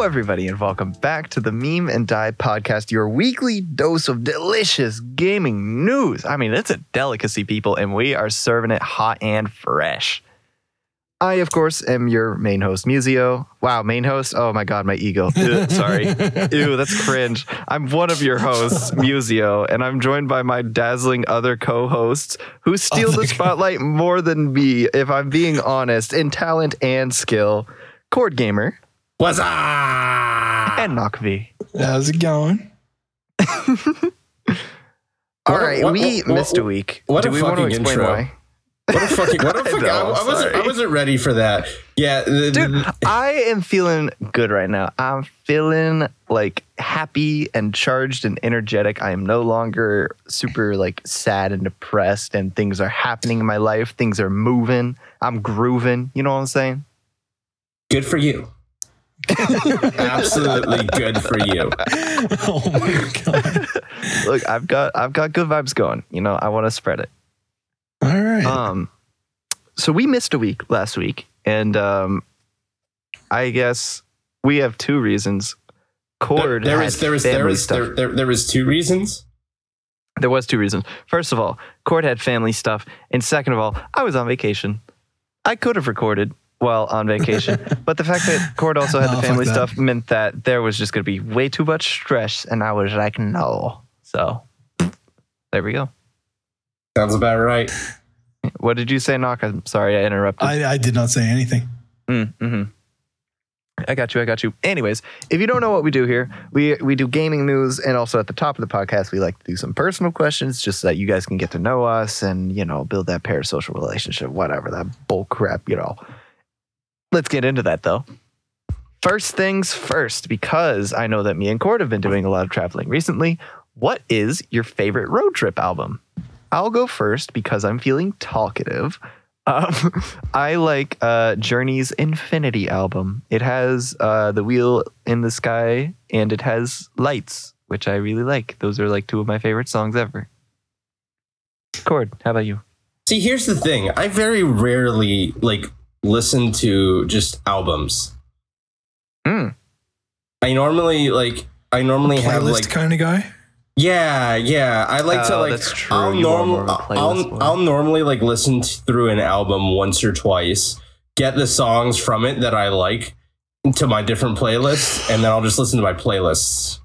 Hello, everybody, and welcome back to the Meme and Die podcast, your weekly dose of delicious gaming news. I mean, it's a delicacy, people, and we are serving it hot and fresh. I, of course, am your main host, Musio. Wow, main host? Oh my god, my ego. Ew, sorry. Ew, that's cringe. I'm one of your hosts, Musio, and I'm joined by my dazzling other co-hosts who steal the spotlight more than me, if I'm being honest, in talent and skill. Cord Gamer What's up? and Knockv. How's it going? All What a- what- we what- missed a week. what Do a we want to explain intro. why? What a fucking what a I fucking know, I, I wasn't. I wasn't ready for that. Yeah, the- Dude, the- I am feeling good right now. I'm feeling like happy and charged and energetic. I am no longer super like sad and depressed and things are happening in my life. Things are moving. I'm grooving. You know what I'm saying? good for you. Absolutely good for you. Oh my god! Look, I've got I've got good vibes going. You know, I want to spread it. All right. Um, so we missed a week last week, and um, I guess we have two reasons. Cord There had was there was there was there, there, there was two reasons. There was two reasons. First of all, Cord had family stuff, and second of all, I was on vacation. I could have recorded while on vacation, but the fact that Cord also had No, the family stuff meant that there was just going to be way too much stress, and I was like, no. So there we go. Sounds about right. What did you say, Knock? I'm sorry I interrupted. I, I did not say anything. Mm, hmm I got you. I got you. Anyways, if you don't know what we do here, we we do gaming news, and also at the top of the podcast, we like to do some personal questions, just so that you guys can get to know us and you know build that parasocial relationship, whatever that bull crap, you know. Let's get into that though. First things first, because I know that me and Cord have been doing a lot of traveling recently. What is your favorite road trip album? I'll go first because I'm feeling talkative. Um, I like uh, Journey's Infinity album. It has uh, the wheel in the sky and it has lights, which I really like. Those are like two of my favorite songs ever. Cord, how about you? See, here's the thing. I very rarely like listen to just albums. Hmm. I normally like I normally have Playlist like kind of guy. Yeah, yeah. I like to Oh, like. that's true. I'll You are more normal. of a playlist boy. I'll I'll normally like listen t- through an album once or twice, get the songs from it that I like to my different playlists, and then I'll just listen to my playlists.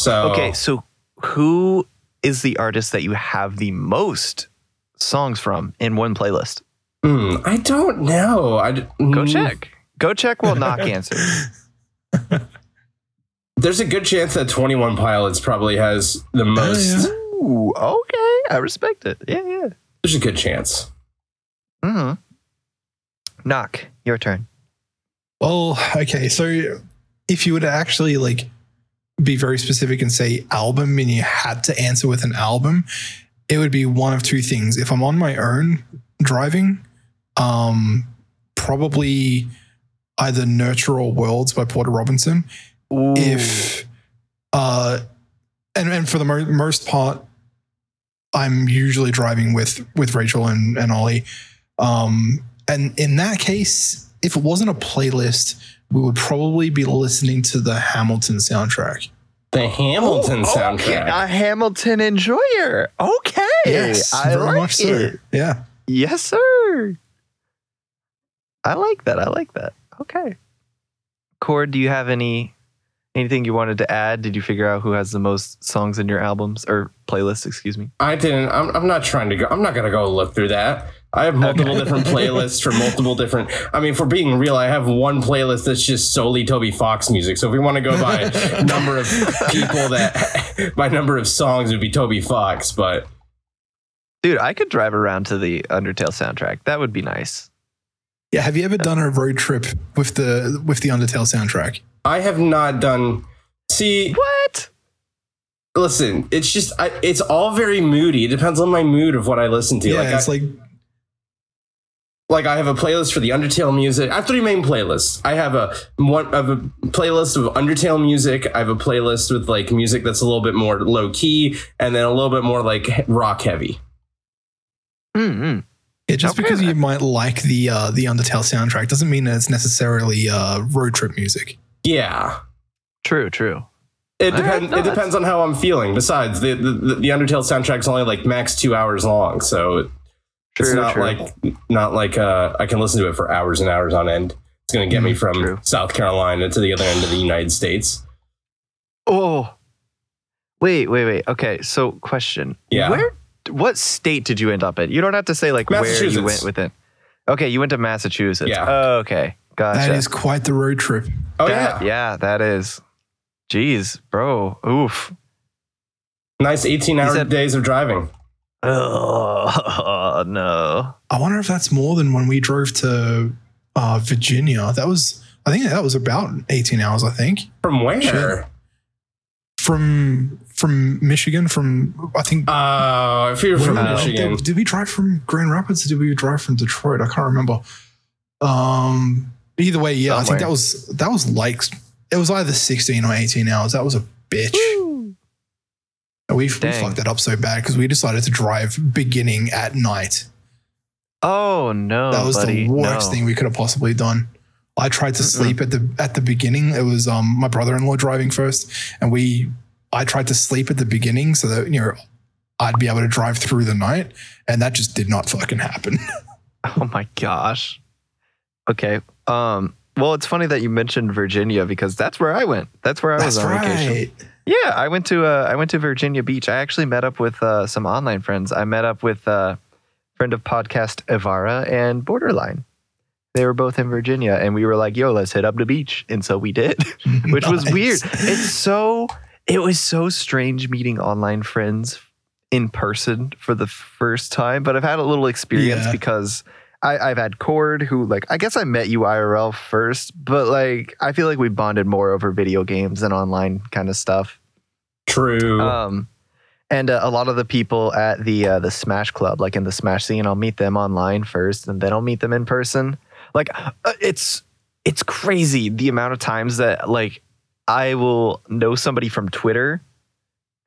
So Okay, so who is the artist that you have the most songs from in one playlist? Hmm, I don't know. I d- Go mm, check. Go check while Knock answers. There's a good chance that Twenty One Pilots probably has the most. Ooh, okay. I respect it. Yeah, yeah. There's a good chance. hmm Knock, your turn. Well, okay. So if you were to actually like be very specific and say album, and you had to answer with an album, it would be one of two things. If I'm on my own driving, um, probably either Nurture or Worlds by Porter Robinson. Ooh. if uh and and for the mo- most part i'm usually driving with with rachel and and ollie um and in that case if it wasn't a playlist we would probably be listening to the hamilton soundtrack The Hamilton Oh, soundtrack. Okay, a Hamilton enjoyer. Okay. Yes, I very like much so it. yeah Yes, sir. I like that. I like that. Okay. Cord, do you have any anything you wanted to add? Did you figure out who has the most songs in your albums or playlists, excuse me? I didn't. I'm, I'm not trying to go. I'm not going to go look through that. I have multiple different playlists for multiple different. I mean, for being real, I have one playlist that's just solely Toby Fox music. So if we want to go by number of people that, by number of songs, it would be Toby Fox. But Dude, I could drive around to the Undertale soundtrack. That would be nice. Yeah have you ever done a road trip with the with the undertale soundtrack I have not done. See, What? listen, it's just I, it's all very moody. It depends on my mood of what I listen to. yeah like, it's I, like like I have a playlist for the Undertale music. I have three main playlists. I have a one I have a playlist of Undertale music. I have a playlist with like music that's a little bit more low key, and then a little bit more like rock heavy. Mm-hmm. Yeah, just Okay, because you might like the uh, the Undertale soundtrack doesn't mean that it's necessarily uh, road trip music. Yeah. True, true. It All right, depends. it depends on how I'm feeling. Besides, the, the the Undertale soundtrack's only like max two hours long, so it's True, not true. like not like uh, I can listen to it for hours and hours on end. It's going to get me Mm, from true. South Carolina to the other end of the United States. Oh, wait, wait, wait. Okay, so question. Yeah. Where? What state did you end up in? You don't have to say like where you went with it. Okay, you went to Massachusetts. Yeah. Oh, okay, gotcha. That is quite the road trip. Oh That- yeah. yeah, that is. Jeez, bro. Oof. nice eighteen hour said- days of driving. Oh no. I wonder if that's more than when we drove to uh, Virginia. That was, I think that was about 18 hours, I think. From where? Sure. From from Michigan, from I think Oh, if you're from Michigan, Did, did we drive from Grand Rapids or did we drive from Detroit? I can't remember. Um, either way, yeah, I think that was that was like it was either 16 or 18 hours. That was a bitch. We, we fucked that up so bad because we decided to drive beginning at night. Oh no. that was buddy. the worst no. thing we could have possibly done. I tried to sleep at the at the beginning. It was um my brother-in-law driving first, and we I tried to sleep at the beginning so that you know I'd be able to drive through the night, and that just did not fucking happen. Oh my gosh. Okay. Um. Well, it's funny that you mentioned Virginia because that's where I went. That's where I That's was on vacation. Yeah, I went to uh, I went to Virginia Beach. I actually met up with uh, some online friends. I met up with uh, friend of podcast Ivara and Borderline. They were both in Virginia, and we were like, "Yo, let's hit up the beach," and so we did, which was weird. It's so it was so strange meeting online friends in person for the first time, but I've had a little experience Yeah. because I, I've had Cord, who like I guess I met you IRL first, but like I feel like we bonded more over video games and online kind of stuff. true. Um, and uh, a lot of the people at the uh, the Smash Club, like in the Smash scene, I'll meet them online first, and then I'll meet them in person. Like uh, it's it's crazy the amount of times that like I will know somebody from Twitter,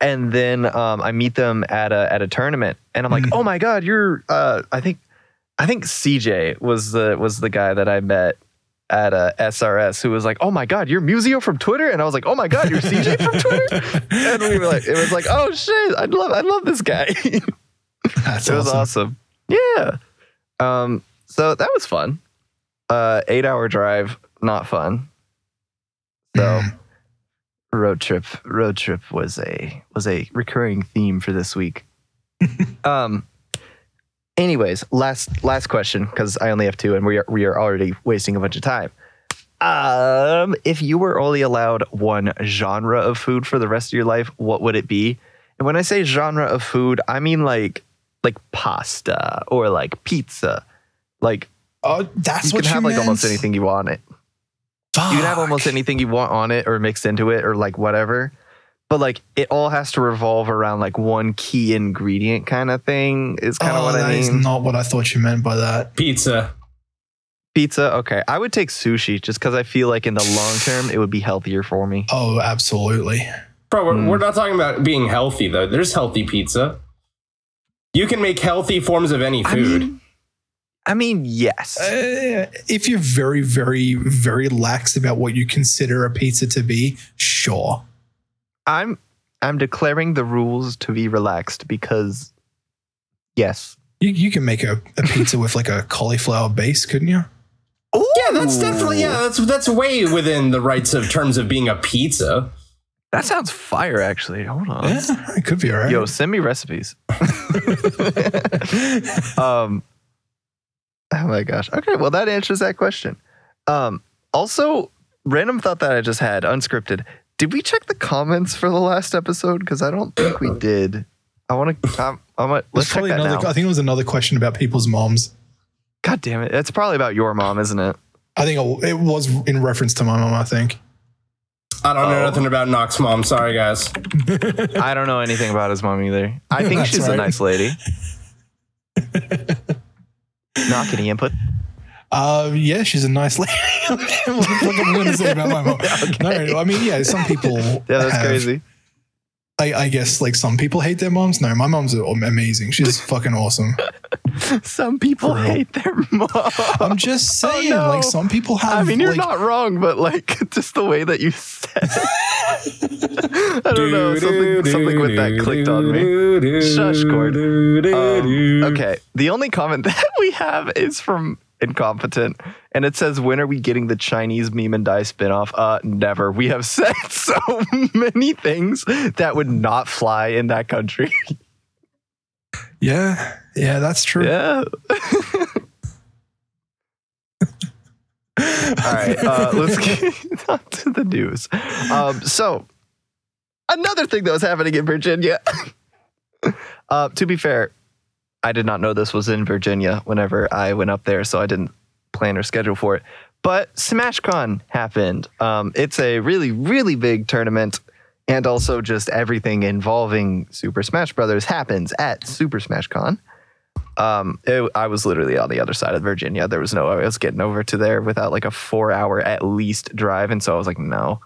and then um, I meet them at a at a tournament, and I'm like, Mhm. oh my god, you're uh, I think I think CJ was the was the guy that I met at a SRS who was like, "Oh my God, you're Museo from Twitter," and I was like, "Oh my God, you're CJ from Twitter," and we were like, "It was like, oh shit, I love I love this guy." it That's was awesome. awesome. Yeah. Um. So that was fun. Uh, eight hour drive, not fun. So road trip road trip was a was a recurring theme for this week. um. Anyways, last last question because I only have two, and we are we are already wasting a bunch of time. Um, if you were only allowed one genre of food for the rest of your life, what would it be? And when I say genre of food, I mean like like pasta or like pizza. Like Oh, that's you what can have you like almost anything you want on it. You can have almost anything you want on it or mixed into it or like whatever. But like it all has to revolve around like one key ingredient kind of thing is kind of oh, what I that is mean. not what I thought you meant by that. Pizza. Pizza, okay. I would take sushi just because I feel like in the long term it would be healthier for me. Oh, absolutely. Bro, we're, Mm. we're not talking about being healthy though. There's healthy pizza. You can make healthy forms of any I food. mean, I mean, yes. Uh, if you're very, very, very lax about what you consider a pizza to be, sure. I'm I'm declaring the rules to be relaxed because yes. You, you can make a, a pizza with like a cauliflower base, couldn't you? yeah, that's definitely yeah. That's that's way within the rights of terms of being a pizza. That sounds fire actually. Hold on. Yeah, it could be all right. Yo, send me recipes. um Oh my gosh. Okay, well that answers that question. Um also random thought that I just had unscripted. Did we check the comments for the last episode cuz I don't think we did. I want to I'm, I'm There's let's check that another. now. I think it was another question about people's moms. God damn it. It's probably about your mom, isn't it? I think it, it was in reference to my mom. I think. I don't know Oh. nothing about Knock's mom. Sorry guys. I don't know anything about his mom either. I think That's she's a nice lady. Not any input. Uh, yeah, she's a nice lady. what am I going to say about my mom? No, I mean, yeah, some people. Yeah, that's have- crazy. I, I guess like some people hate their moms. No, my mom's amazing. She's fucking awesome. Some people hate their mom. I'm just saying, Oh, no. like some people have. I mean, you're like, not wrong, but like just the way that you said it. I don't know. Something, something with that clicked on me. Shush, Cord. Um, okay. The only comment that we have is from Incompetent, and it says, When are we getting the Chinese meme and die spinoff? Uh, never. We have said so many things that would not fly in that country. Yeah, yeah, that's true. yeah. All right, uh, let's get on to the news. Um, so, another thing that was happening in Virginia. uh, to be fair, I did not know this was in Virginia whenever I went up there, so I didn't plan or schedule for it. But SmashCon happened. Um, it's a really, really big tournament, and also just everything involving Super Smash Brothers happens at Super Smash Con. Um, it, I was literally on the other side of Virginia. There was no way I was getting over to there without like a four hour at least drive. And so I was like, no.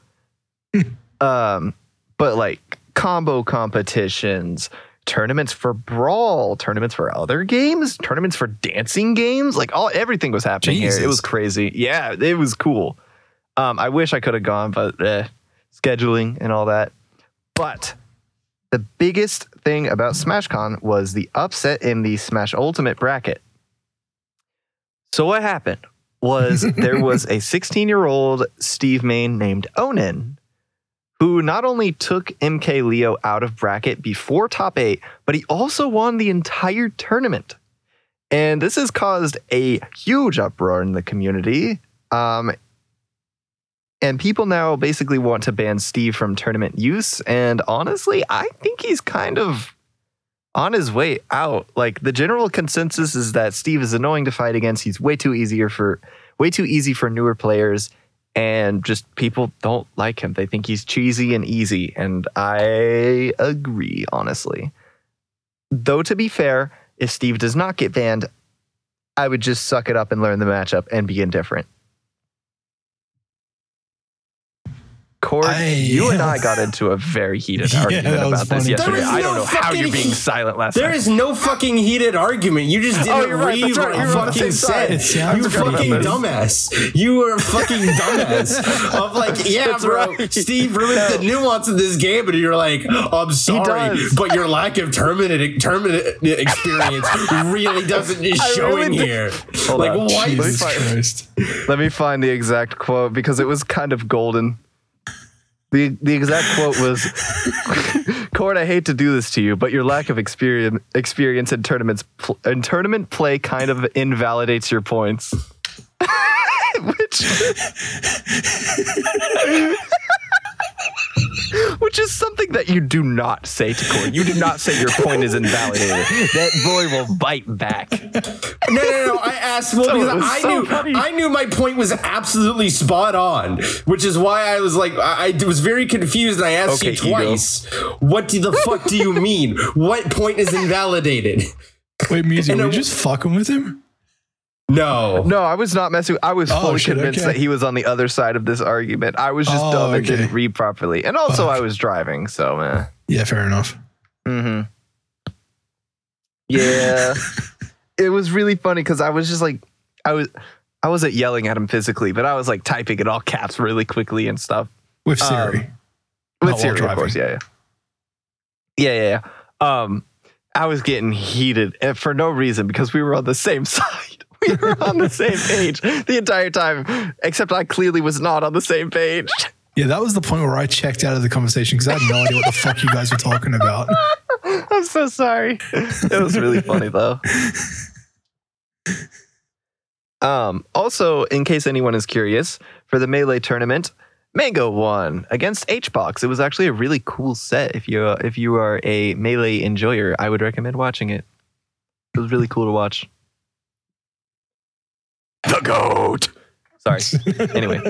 um, but like combo competitions, tournaments for brawl, tournaments for other games, tournaments for dancing games, like all everything was happening here. It was crazy. Yeah, it was cool. Um, I wish I could have gone, but eh, scheduling and all that. But the biggest thing about SmashCon was the upset in the Smash Ultimate bracket. So what happened was there was a 16 year old Steve Main named Onan who not only took MK Leo out of bracket before top eight, but he also won the entire tournament. And this has caused a huge uproar in the community. Um, and people now basically want to ban Steve from tournament use. And honestly, I think he's kind of on his way out. Like the general consensus is that Steve is annoying to fight against. He's way too easier for way too easy for newer players. And just people don't like him. They think he's cheesy and easy. And I agree, honestly. Though to be fair, if Steve does not get banned, I would just suck it up and learn the matchup and be indifferent. Cord, I- you and I got into a very heated Yeah, argument about this funny. yesterday. There is I don't know how you're being he- silent last There time. is no fucking heated argument. You just oh, didn't Oh, you're read That's right. what You I were on the fucking same said. You fucking dumbass. You were a fucking dumbass. Of like, yeah, That's bro. right. Steve ruins the nuance of this game, and you're like, I'm sorry, but your lack of tournament tournament experience really doesn't is I showing really here. Hold like, on. what? Jesus Let me find- Christ. Let me find the exact quote because it was kind of golden. The the exact quote was Cord, I hate to do this to you, but your lack of experience experience in tournaments pl- in tournament play kind of invalidates your points. Which Which is something that you do not say to Cord. You do not say your point is invalidated. That boy will bite back. No, no, no. I asked well oh, because I so knew funny. I knew my point was absolutely spot on, which is why I was like I, I was very confused and I asked Okay, you twice. What do the fuck do you mean? What point is invalidated? Wait, music, And were you just fucking with him? No. No, I was not messing. I was Oh, fully shit, convinced okay. that he was on the other side of this argument. I was just Oh, dumb and okay. didn't read properly, and also Fuck. I was driving. So, man. Yeah, fair enough. Mm-hmm. Yeah, it was really funny because I was just like, I was, I wasn't yelling at him physically, but I was like typing in all caps really quickly and stuff. With Um, Siri. With Not while Siri, of course. Yeah, yeah, yeah, yeah. yeah. Um, I was getting heated for no reason because we were on the same side. We were on the same page the entire time, except I clearly was not on the same page. yeah, that was the point where I checked out of the conversation because I had no idea what the fuck you guys were talking about. I'm so sorry. It was really funny though. Um, also, in case anyone is curious, for the melee tournament, Mango won against HBox. It was actually a really cool set. If you if you are a melee enjoyer, I would recommend watching it. It was really cool to watch. The goat. Sorry. Anyway,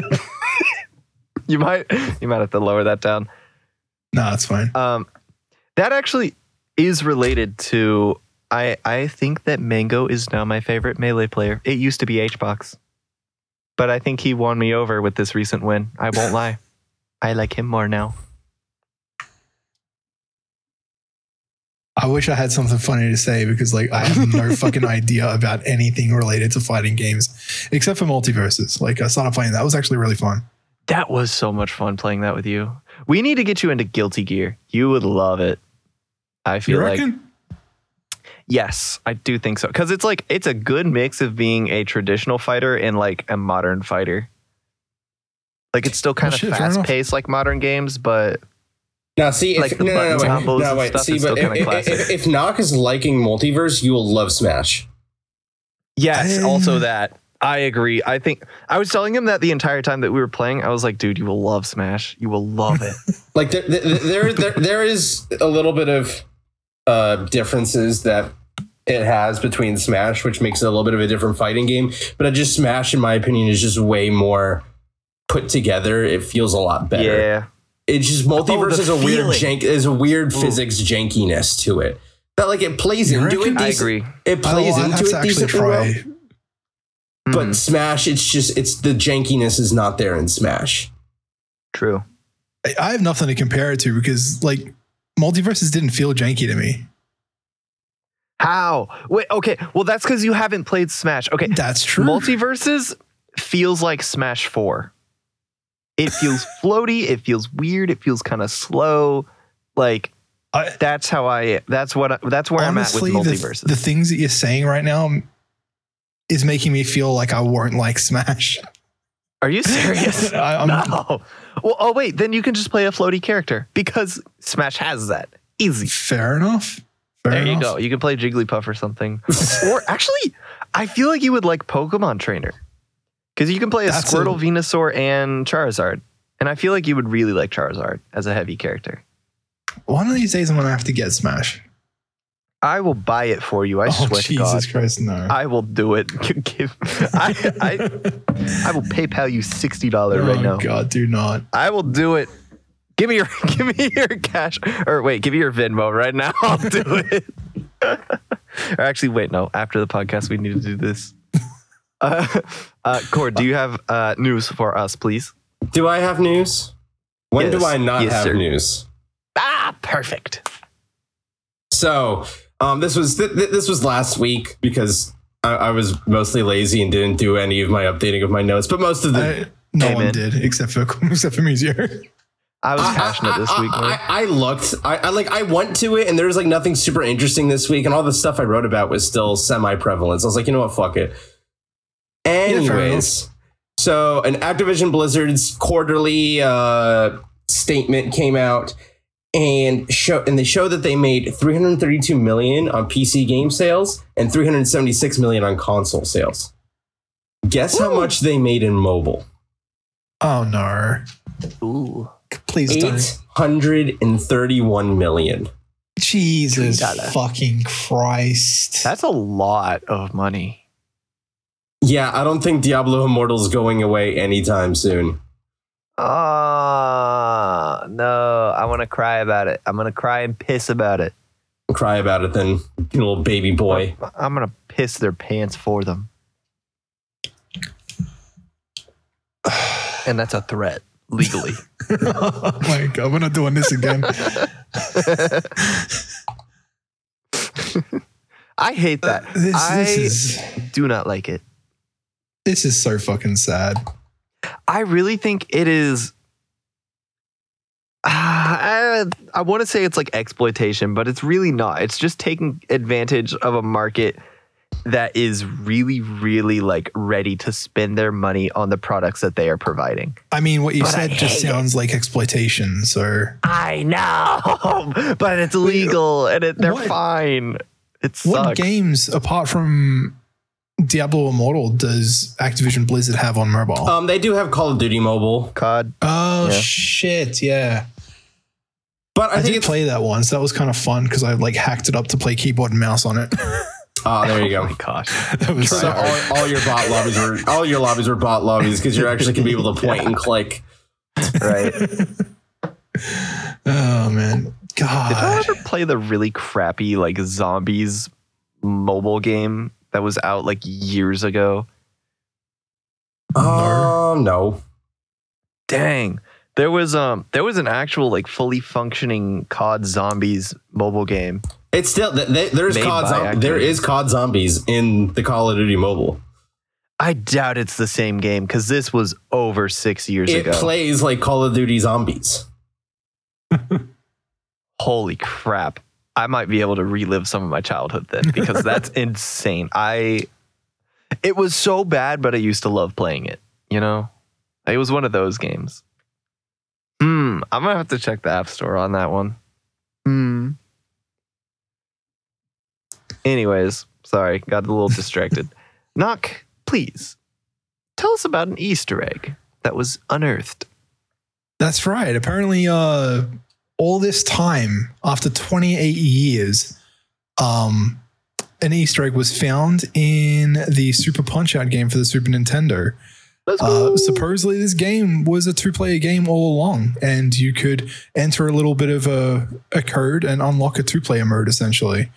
you might you might have to lower that down. No, it's fine. Um, that actually is related to. I I think that Mango is now my favorite melee player. It used to be HBox, but I think he won me over with this recent win. I won't lie. I like him more now. I wish I had something funny to say because like I have no fucking idea about anything related to fighting games except for MultiVersus. Like I started playing that. Was actually really fun. That was so much fun playing that with you. We need to get you into Guilty Gear. You would love it. I feel like yes, I do think so because it's like it's a good mix of being a traditional fighter and like a modern fighter. Like it's still kind Oh, of shit, fast paced like modern games, but Now, see, if, Like the no, no, no, wait, combos no, and wait. stuff See, is but still if, kinda if, classic. if, if Knock is liking multiverse, you will love Smash. yes, also that I agree. I think I was telling him that the entire time that we were playing. I was like, dude, you will love Smash. You will love it. Like there, there, there, there, there is a little bit of uh, differences that it has between Smash, which makes it a little bit of a different fighting game. But I just Smash, in my opinion, is just way more put together. It feels a lot better. yeah. It's just multiverse Oh, is a weird feeling. jank. There's a weird physics jankiness to it. That like it plays You into reckon? it. I decent- agree. It Oh, plays I'd into to it actually decently well. try. But Mhm. Smash, it's just it's the jankiness is not there in Smash. True. I- I have nothing to compare it to because like MultiVersus didn't feel janky to me. How? Wait. Okay. Well, that's because you haven't played Smash. Okay. That's true. MultiVersus feels like Smash 4. It feels floaty, it feels weird, it feels kind of slow. Like I, that's how I that's what I, that's where honestly, I'm at the, with MultiVersus. the things that you're saying right now is making me feel like I won't like Smash. Are you serious? I, I'm, no. Well, oh wait, then you can just play a floaty character because Smash has that. Easy. Fair enough. Fair There you go. You can play Jigglypuff or something. or actually, I feel like you would like Pokemon Trainer. Because you can play a That's a- Squirtle, Venusaur, and Charizard. And I feel like you would really like Charizard as a heavy character. One of these days, I'm gonna have to get Smash. I will buy it for you. I oh swear to God. Jesus Christ, no! I will do it. Give, I, I, I will PayPal you sixty dollars right oh now. God, do not. I will do it. Give me your give me your cash or wait, give me your Venmo right now. I'll do it. or actually, wait, no. After the podcast, we need to do this. Uh, uh, Cord, do you have uh, news for us, please? Do I have news? When Yes. do I not Yes, have sir. news? Ah, perfect. So, um, this was th- th- this was last week because I-, I was mostly lazy and didn't do any of my updating of my notes. But most of the I, no Hey, one man. did except for except for Museo. I was I- passionate I, this I- week. I, I looked. I, I like. I went to it, and there was like nothing super interesting this week, and all the stuff I wrote about was still semi prevalent. So I was like, you know what, fuck it. Fair Anyways, so an Activision Blizzard's quarterly uh, statement came out, and show and they show that they made 332 million on PC game sales and 376 million on console sales. Guess how much they made in mobile? Oh no! Ooh. Please don't. 831 million. Jesus Dollar. fucking Christ! That's a lot of money. Yeah, I don't think Diablo Immortal's going away anytime soon. Ah, no. I want to cry about it. I'm going to cry and piss about it. Cry about it then, you little baby boy. I'm going to piss their pants for them. And that's a threat legally. oh my God, we're not doing this again. I hate that. this, I this is do not like it. This is so fucking sad. I really think it is. Ah, I, I want to say it's like exploitation, but it's really not. It's just taking advantage of a market that is really, really like ready to spend their money on the products that they are providing. I mean, what you But said just it. sounds like exploitation. So I know, but it's legal and it, they're What- fine. It's What games, apart from Diablo Immortal, does Activision Blizzard have on mobile? Um, they do have Call of Duty Mobile, COD. oh yeah. shit! Yeah, but I, I, think did it's. play that once. That was kind of fun because I like hacked it up to play keyboard and mouse on it. Oh, there you Oh go. my gosh. that was So so. all, all your bot lobbies were all your lobbies were bot lobbies because you're actually gonna be able to point and click. Right. Oh man, God Did y'all God. ever play the really crappy like zombies mobile game that was out like years ago? Oh no. Dang. There was um there was an actual like fully functioning COD Zombies mobile game. It's still th- th- there's COD by zom- there Activision. is COD zombies in the Call of Duty mobile. I doubt it's the same game because this was over six years It ago. It plays like Call of Duty zombies. Holy crap! I might be able to relive some of my childhood then because that's insane. I it was so bad, but I used to love playing it. You know, it was one of those games. Hmm. I'm gonna have to check the app store on that one. Hmm. Anyways, sorry, got a little distracted. Knock, please. Tell us about an Easter egg that was unearthed. That's right. Apparently, uh, all this time after 28 years, um, an Easter egg was found in the Super Punch Out game for the Super Nintendo. Uh, supposedly, this game was a two-player game all along, and you could enter a little bit of a, a code and unlock a two-player mode. Essentially,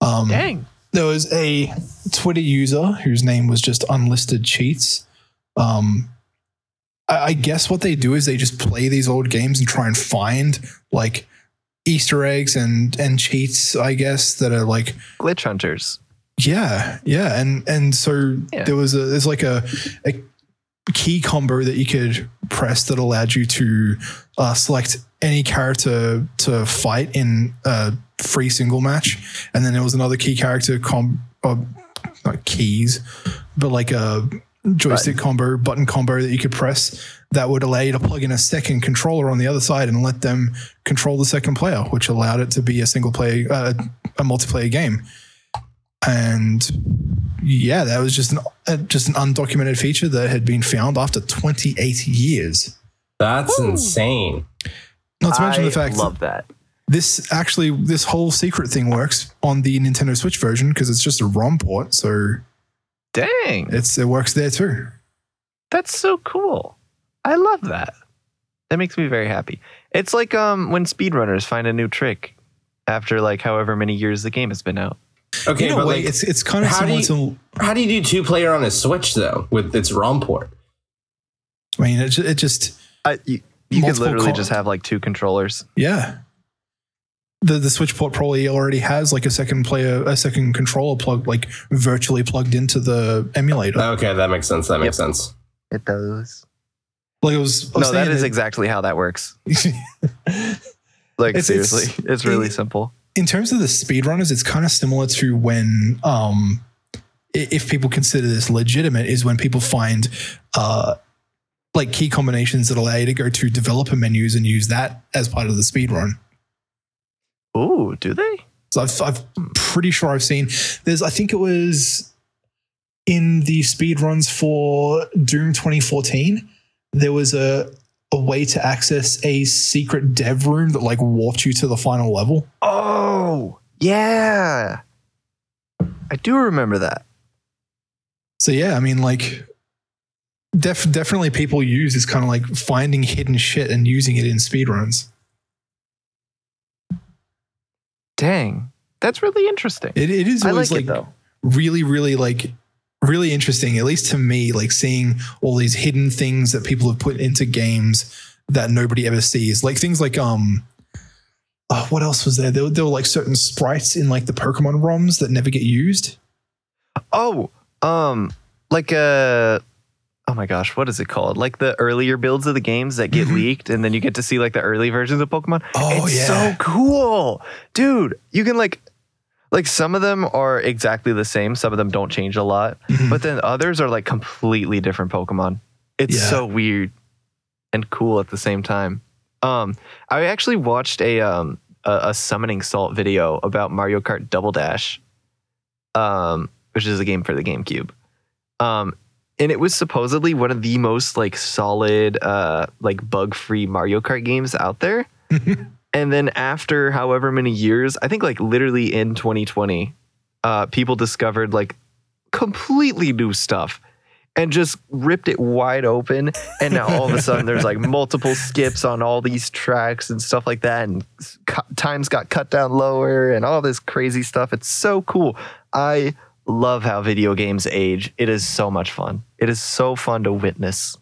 um, Dang. there was a Twitter user whose name was just unlisted cheats. Um, I, I guess what they do is they just play these old games and try and find like Easter eggs and and cheats. I guess that are like Glitch hunters. yeah, yeah, and and so Yeah. there was a there's like a a key combo that you could press that allowed you to uh, select any character to fight in a free single match, and then there was another key character com uh, not keys, but like a joystick combo button combo that you could press that would allow you to plug in a second controller on the other side and let them control the second player, which allowed it to be a single player, uh, a multiplayer game and yeah, that was just an uh, just an undocumented feature that had been found after 28 years. That's insane. Not to mention I the fact love that. this actually this whole secret thing works on the Nintendo Switch version because it's just a ROM port, so Dang. it's it works there too. That's so cool. I love that. That makes me very happy. It's like um when speedrunners find a new trick after like however many years the game has been out. Okay, In a but way, like, it's it's kind of how do you- to. how do you do two player on a Switch though with its ROM port? I mean, it, ju- it just I, you you can literally co- just have like two controllers. yeah. The the Switch port probably already has like a second player, a second controller plug, like virtually plugged into the emulator. Okay, that makes sense. That makes sense. It does. like it was. I was No, that saying is exactly how that works. Like It's- it's- seriously, it's, really it- simple. in terms of the speedrunners, it's kind of similar to when, um, if people consider this legitimate, is when people find uh, like key combinations that allow you to go to developer menus and use that as part of the speedrun. Ooh, do they? So I've, I'm pretty sure I've seen there's, I think it was in the speedruns for Doom 2014, there was a, a way to access a secret dev room that like warped you to the final level. Oh, yeah. I do remember that. So yeah, I mean, like, def- definitely people use is kind of like finding hidden shit and using it in speedruns. Dang, that's really interesting. It, it is I always like, like, it though. really, really like really interesting. At least to me, like seeing all these hidden things that people have put into games that nobody ever sees. Like things like um. Uh, what else was there? there? were- There were like certain sprites in like the Pokemon ROMs that never get used. Oh, um, like uh oh my gosh, what is it called? Like the earlier builds of the games that get Mhm. leaked, and then you get to see like the early versions of Pokemon. Oh it's yeah, so cool, dude. You can like, like some of them are exactly the same. Some of them don't change a lot, Mhm. but then others are like completely different Pokemon. It's Yeah. so weird and cool at the same time. Um, I actually watched a um a, a summoning salt video about Mario Kart Double Dash, um, which is a game for the GameCube. Um, and it was supposedly one of the most like solid, uh, like bug free Mario Kart games out there. and then after however many years, I think like literally in 2020, uh, people discovered like completely new stuff and just ripped it wide open. And now all of a sudden there's like multiple skips on all these tracks and stuff like that. And cu- times got cut down lower and all this crazy stuff. It's so cool. I love how video games age. It is so much fun. It is so fun to witness.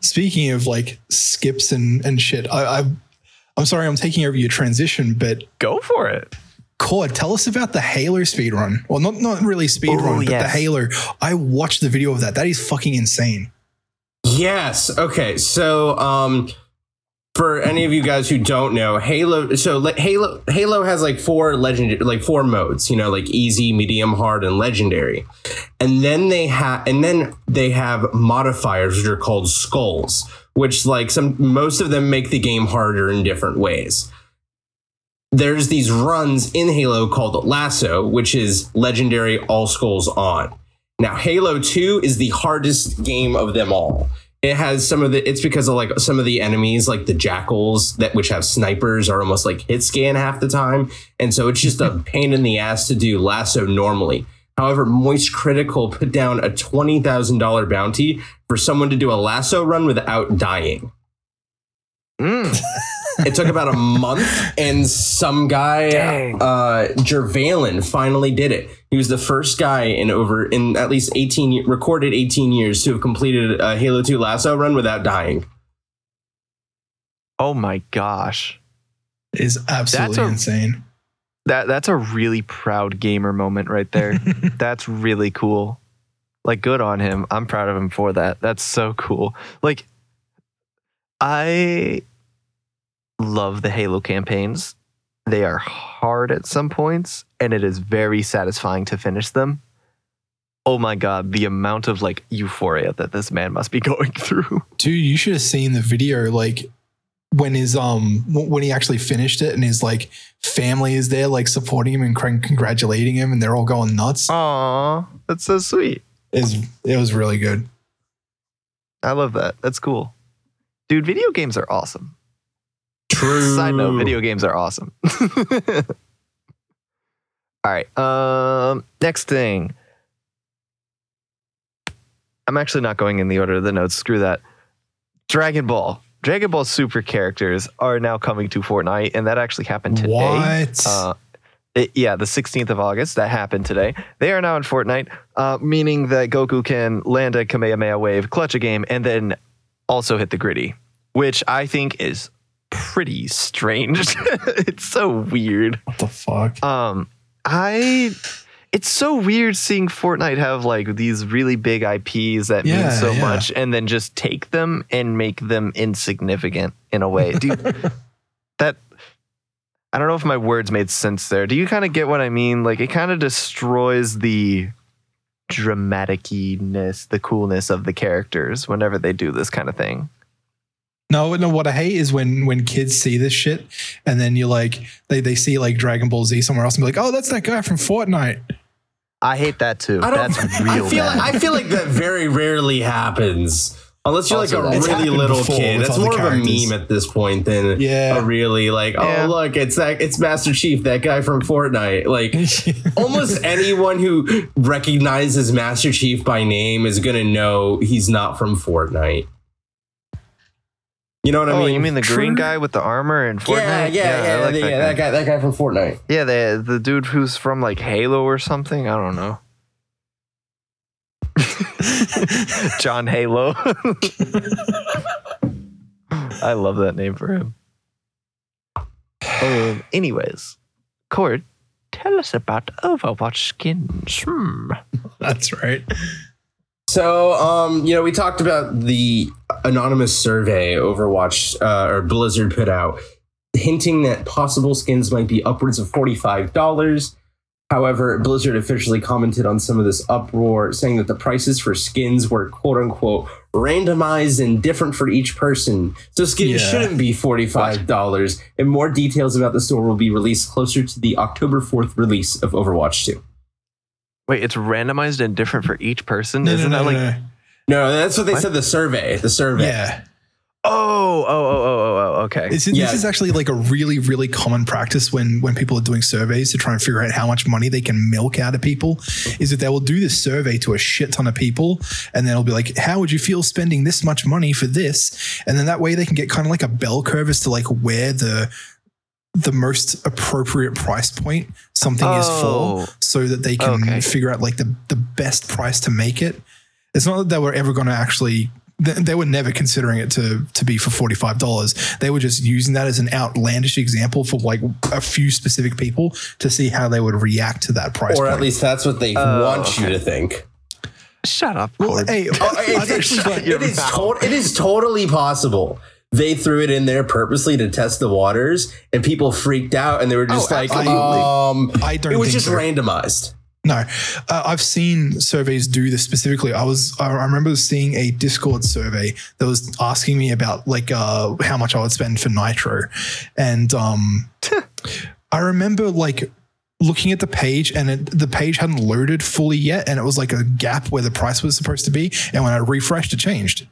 speaking of like skips and and shit, I, I I'm sorry I'm taking over your transition, but Go for it. Cord, tell us about the Halo speedrun. Well, not not really speedrun, Oh, but the yes. Halo. I watched the video of that. That is fucking insane. Yes. Okay. So, um, for any of you guys who don't know, Halo. So Halo Halo has like four legendary, like four modes. You know, like easy, medium, hard, and legendary. And then they have, and then they have modifiers which are called skulls, which like some most of them make the game harder in different ways. There's these runs in Halo called LASO, which is legendary, all skulls on. Now, Halo 2 is the hardest game of them all. It has some of the it's because of like some of the enemies, like the jackals that which have snipers are almost like hit scan half the time. And so it's just a pain in the ass to do LASO normally. However, Moist Critical put down a twenty thousand dollar bounty for someone to do a LASO run without dying. Mm. It took about a month, and some guy, Dang. uh, Jervalen, finally did it. He was the first guy in over in at least eighteen recorded eighteen years to have completed a Halo Two LASO run without dying. Oh my gosh. It is absolutely That's a- insane. That that's a really proud gamer moment right there. that's really cool. Like good on him. I'm proud of him for that. That's so cool. Like I love the Halo campaigns. They are hard at some points and it is very satisfying to finish them. Oh my god, the amount of like euphoria that this man must be going through. Dude, you should have seen the video like when his um when he actually finished it and his like family is there like supporting him and congratulating him and they're all going nuts. Aw, that's so sweet. Is it was really good. I love that. That's cool. Dude, video games are awesome. True. Side note, video games are awesome. All right. Um next thing. I'm actually not going in the order of the notes. Screw that. Dragon Ball. Dragon Ball Super characters are now coming to Fortnite, and that actually happened today. What? Uh, it- yeah, the 16th of August. That happened today. They are now in Fortnite, uh, meaning that Goku can land a Kamehameha wave, clutch a game, and then also hit the Griddy, which I think is pretty strange. it's so weird. what the fuck? Um, I. It's so weird seeing Fortnite have like these really big IPs that mean so yeah. much, and then just take them and make them insignificant in a way, dude. that I don't know if my words made sense there. Do you kind of get what I mean? Like it kind of destroys the dramatic-ness, the coolness of the characters whenever they do this kind of thing. No, no. What I hate is when when kids see this shit, and then you're like, they they see like Dragon Ball Z somewhere else, and be like, oh, that's that guy from Fortnite. I hate that too. I don't. That's real I feel. bad. I feel like that very rarely happens. Unless you're Also, like a really little before kid, that's more of a meme at this point than Yeah. a really like. Oh, Yeah. look, it's that. It's Master Chief, that guy from Fortnite. Like almost anyone who recognizes Master Chief by name is gonna know he's not from Fortnite. You know what I oh, mean? you mean the green guy with the armor and Fortnite? Yeah, yeah, yeah, I like the- that guy. that guy, that guy from Fortnite. Yeah, the the dude who's from like Halo or something. I don't know. John Halo. I love that name for him. Um, anyways, Cord, tell us about Overwatch skins. Hmm. That's right. So, um, you know, we talked about the anonymous survey Overwatch uh, or Blizzard put out, hinting that possible skins might be upwards of forty-five dollars. However, Blizzard officially commented on some of this uproar, saying that the prices for skins were "quote unquote" randomized and different for each person. So skins Yeah. shouldn't be forty-five dollars. And more details about the store will be released closer to the October fourth release of Overwatch Two. Wait, it's randomized and different for each person? No, Isn't no, that no, like no. That's what they What? said. The survey, the survey. Yeah. Oh, oh, oh, oh, oh, oh, okay. This, Yeah. this is actually like a really, really common practice when when people are doing surveys to try and figure out how much money they can milk out of people. Is that they will do this survey to a shit ton of people, and then it'll be like, "How would you feel spending this much money for this?" And then that way they can get kind of like a bell curve as to like where the the most appropriate price point something is Oh. for, so that they can Okay. figure out like the the best price to make it. It's not that they were ever going to actually they, they were never considering it to to be for forty five dollars. They were just using that as an outlandish example for like a few specific people to see how they would react to that price. Or at least that's what they Oh, want you to think. Shut up. well, hey, Oh, I've it, is, it, is to- it is totally possible. They threw it in there purposely to test the waters, and people freaked out, and they were just Oh, like, absolutely. um, I don't it was just so. randomized. No, uh, I've seen surveys do this specifically. I was I I remember seeing a Discord survey that was asking me about like uh, how much I would spend for Nitro, and um, I remember like looking at the page and it, the page hadn't loaded fully yet, and it was like a gap where the price was supposed to be, and when I refreshed, it changed.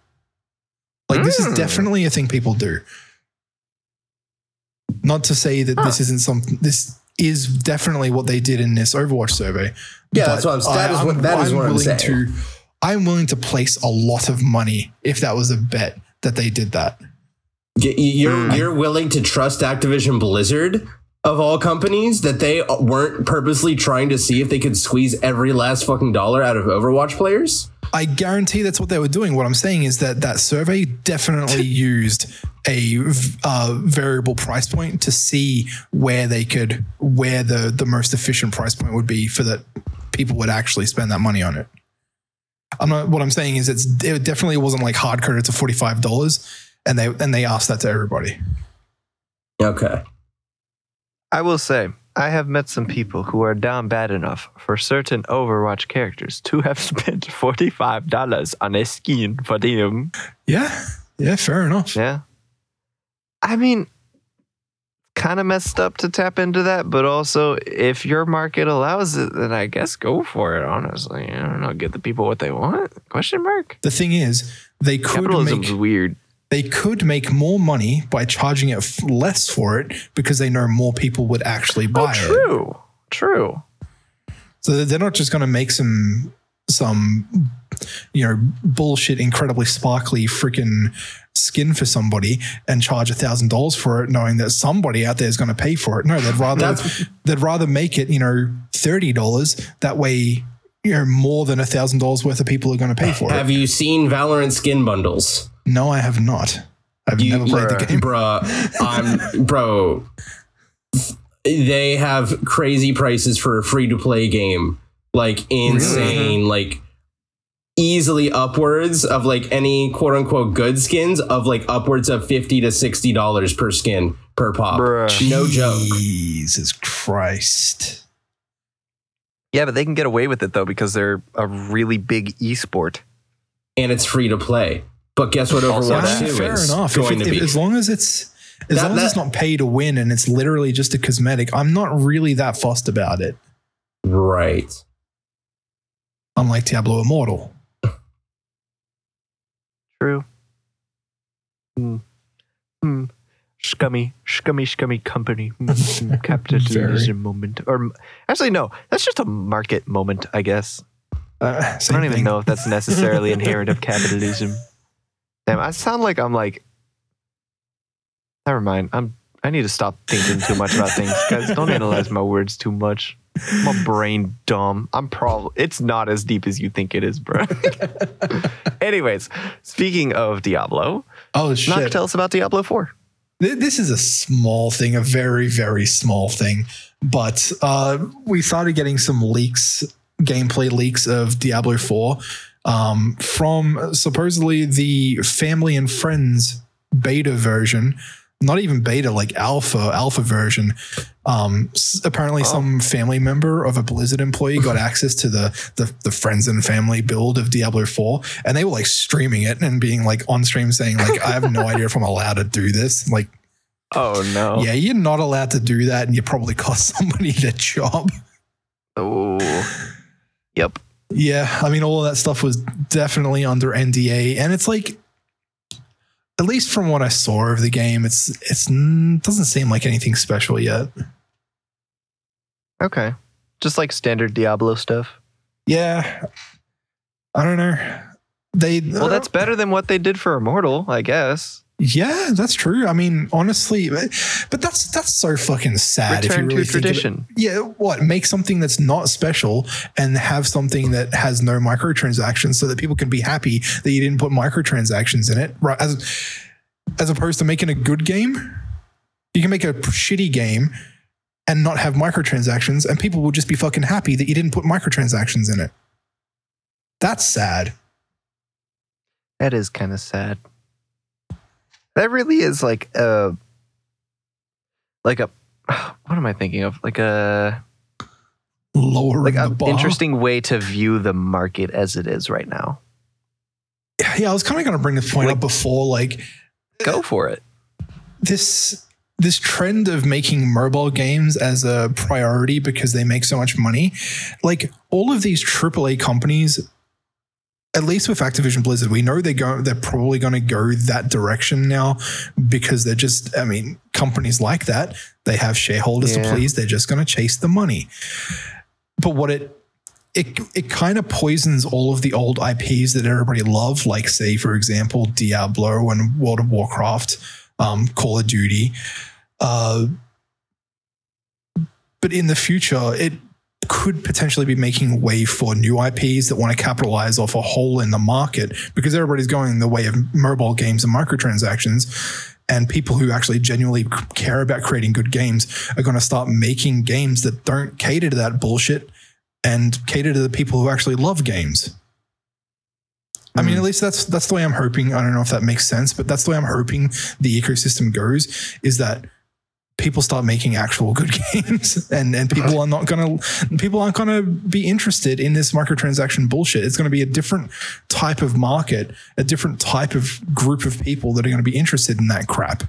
Like this Hmm. is definitely a thing people do. Not to say that this isn't something. This is definitely what they did in this Overwatch survey. Yeah, that's But what I'm- that is what- that is what I'm willing saying. to. I'm willing to place a lot of money if that was a bet that they did that. You're Hmm. you're willing to trust Activision Blizzard of all companies that they weren't purposely trying to see if they could squeeze every last fucking dollar out of Overwatch players? I guarantee that's what they were doing. What I'm saying is that that survey definitely used a uh, variable price point to see where they could, where the the most efficient price point would be for that people would actually spend that money on it. I'm not. What I'm saying is it's it definitely wasn't like hard coded to forty five dollars, and they and they asked that to everybody. Okay. I will say, I have met some people who are down bad enough for certain Overwatch characters to have spent $45 on a skin for them. Yeah, yeah, fair enough. Yeah. I mean, kind of messed up to tap into that, but also if your market allows it, then I guess go for it, honestly. I don't know, give the people what they want? Question mark? The thing is, they could Capitalism's make weird. They could make more money by charging it f- less for it because they know more people would actually Oh, buy it. true. True. So they're not just going to make some some you know bullshit, incredibly sparkly freaking skin for somebody and charge a thousand dollars for it, knowing that somebody out there is going to pay for it. No, they'd rather they'd rather make it you know thirty dollars. That way, you know more than a thousand dollars worth of people are going to pay uh, for it. Have you seen Valorant skin bundles? No, I have not. I've You- never played the game. Bruh, I'm bro. They have crazy prices for a free to play game. Like insane. Mm-hmm. Like easily upwards of like any quote unquote good skins of like upwards of 50 to 60 dollars per skin per pop. Bruh. No joke. Jesus Christ. Yeah, but they can get away with it though because they're a really big esport. And it's free to play. But guess what Also Overwatch that. 2 fair is enough. If going it- to if- be? as long as it's as That- long as it's not pay to win and it's literally just a cosmetic, I'm not really that fussed about it. right. Unlike Diablo Immortal. True. Hmm. Hmm. Scummy, scummy, scummy company. Hmm. Hmm. Capitalism moment. Or actually, no, that's just a market moment, I guess. Uh, I don't even thing. know if that's necessarily inherent of capitalism. Damn, I sound like I'm like. Never mind. I'm. I need to stop thinking too much about things, guys. Don't analyze my words too much. My brain dumb. I'm probably. It's not as deep as you think it is, bro. Anyways, speaking of Diablo, Oh Knock, shit! tell us about Diablo Four. This is a small thing, a very very small thing, but uh, we started getting some leaks, gameplay leaks of Diablo Four um, from supposedly the family and friends beta version. Not even beta, like alpha, alpha version. Um, apparently, some family member of a Blizzard employee got access to the, the the friends and family build of Diablo Four, and they were like streaming it and being like on stream saying like, "I have no idea if I'm allowed to do this." Like, Oh no. yeah, you're not allowed to do that, and you probably cost somebody their job. Oh. Yep. Yeah, I mean, all of that stuff was definitely under NDA, and it's like, at least from what I saw of the game, it's it's doesn't seem like anything special yet. Okay. Just like standard Diablo stuff. Yeah, I don't know. They Well, that's uh, better than what they did for Immortal, I guess. Yeah, that's true. I mean, honestly, but but that's that's so fucking sad. if you Return really to of it. tradition. Yeah, what make something that's not special and have something that has no microtransactions, so that people can be happy that you didn't put microtransactions in it, right? As as opposed to making a good game, you can make a shitty game and not have microtransactions, and people will just be fucking happy that you didn't put microtransactions in it. That's sad. That is kind of sad. That really is like a like a what am I thinking of? Like a Lowering like an interesting way to view the market as it is right now. Yeah, I was kind of going to bring this point Like- up before, like Go for it. this this trend of making mobile games as a priority because they make so much money like all of these AAA companies at least with Activision Blizzard we know they go they're probably going to go that direction now because they're just I mean companies like that they have shareholders to please they're just going to chase the money but what it it, it kind of poisons all of the old IPs that everybody loved, like say, for example, Diablo and World of Warcraft, um, Call of Duty. Uh, but in the future, it could potentially be making way for new IPs that want to capitalize off a hole in the market because everybody's going the way of mobile games and microtransactions. And people who actually genuinely care about creating good games are going to start making games that don't cater to that bullshit and cater to the people who actually love games. I mean, mm. at least that's that's the way I'm hoping. I don't know if that makes sense, but that's the way I'm hoping the ecosystem goes. Is that people start making actual good games, and and people are not gonna people aren't gonna be interested in this microtransaction bullshit. It's gonna be a different type of market, a different type of group of people that are gonna be interested in that crap.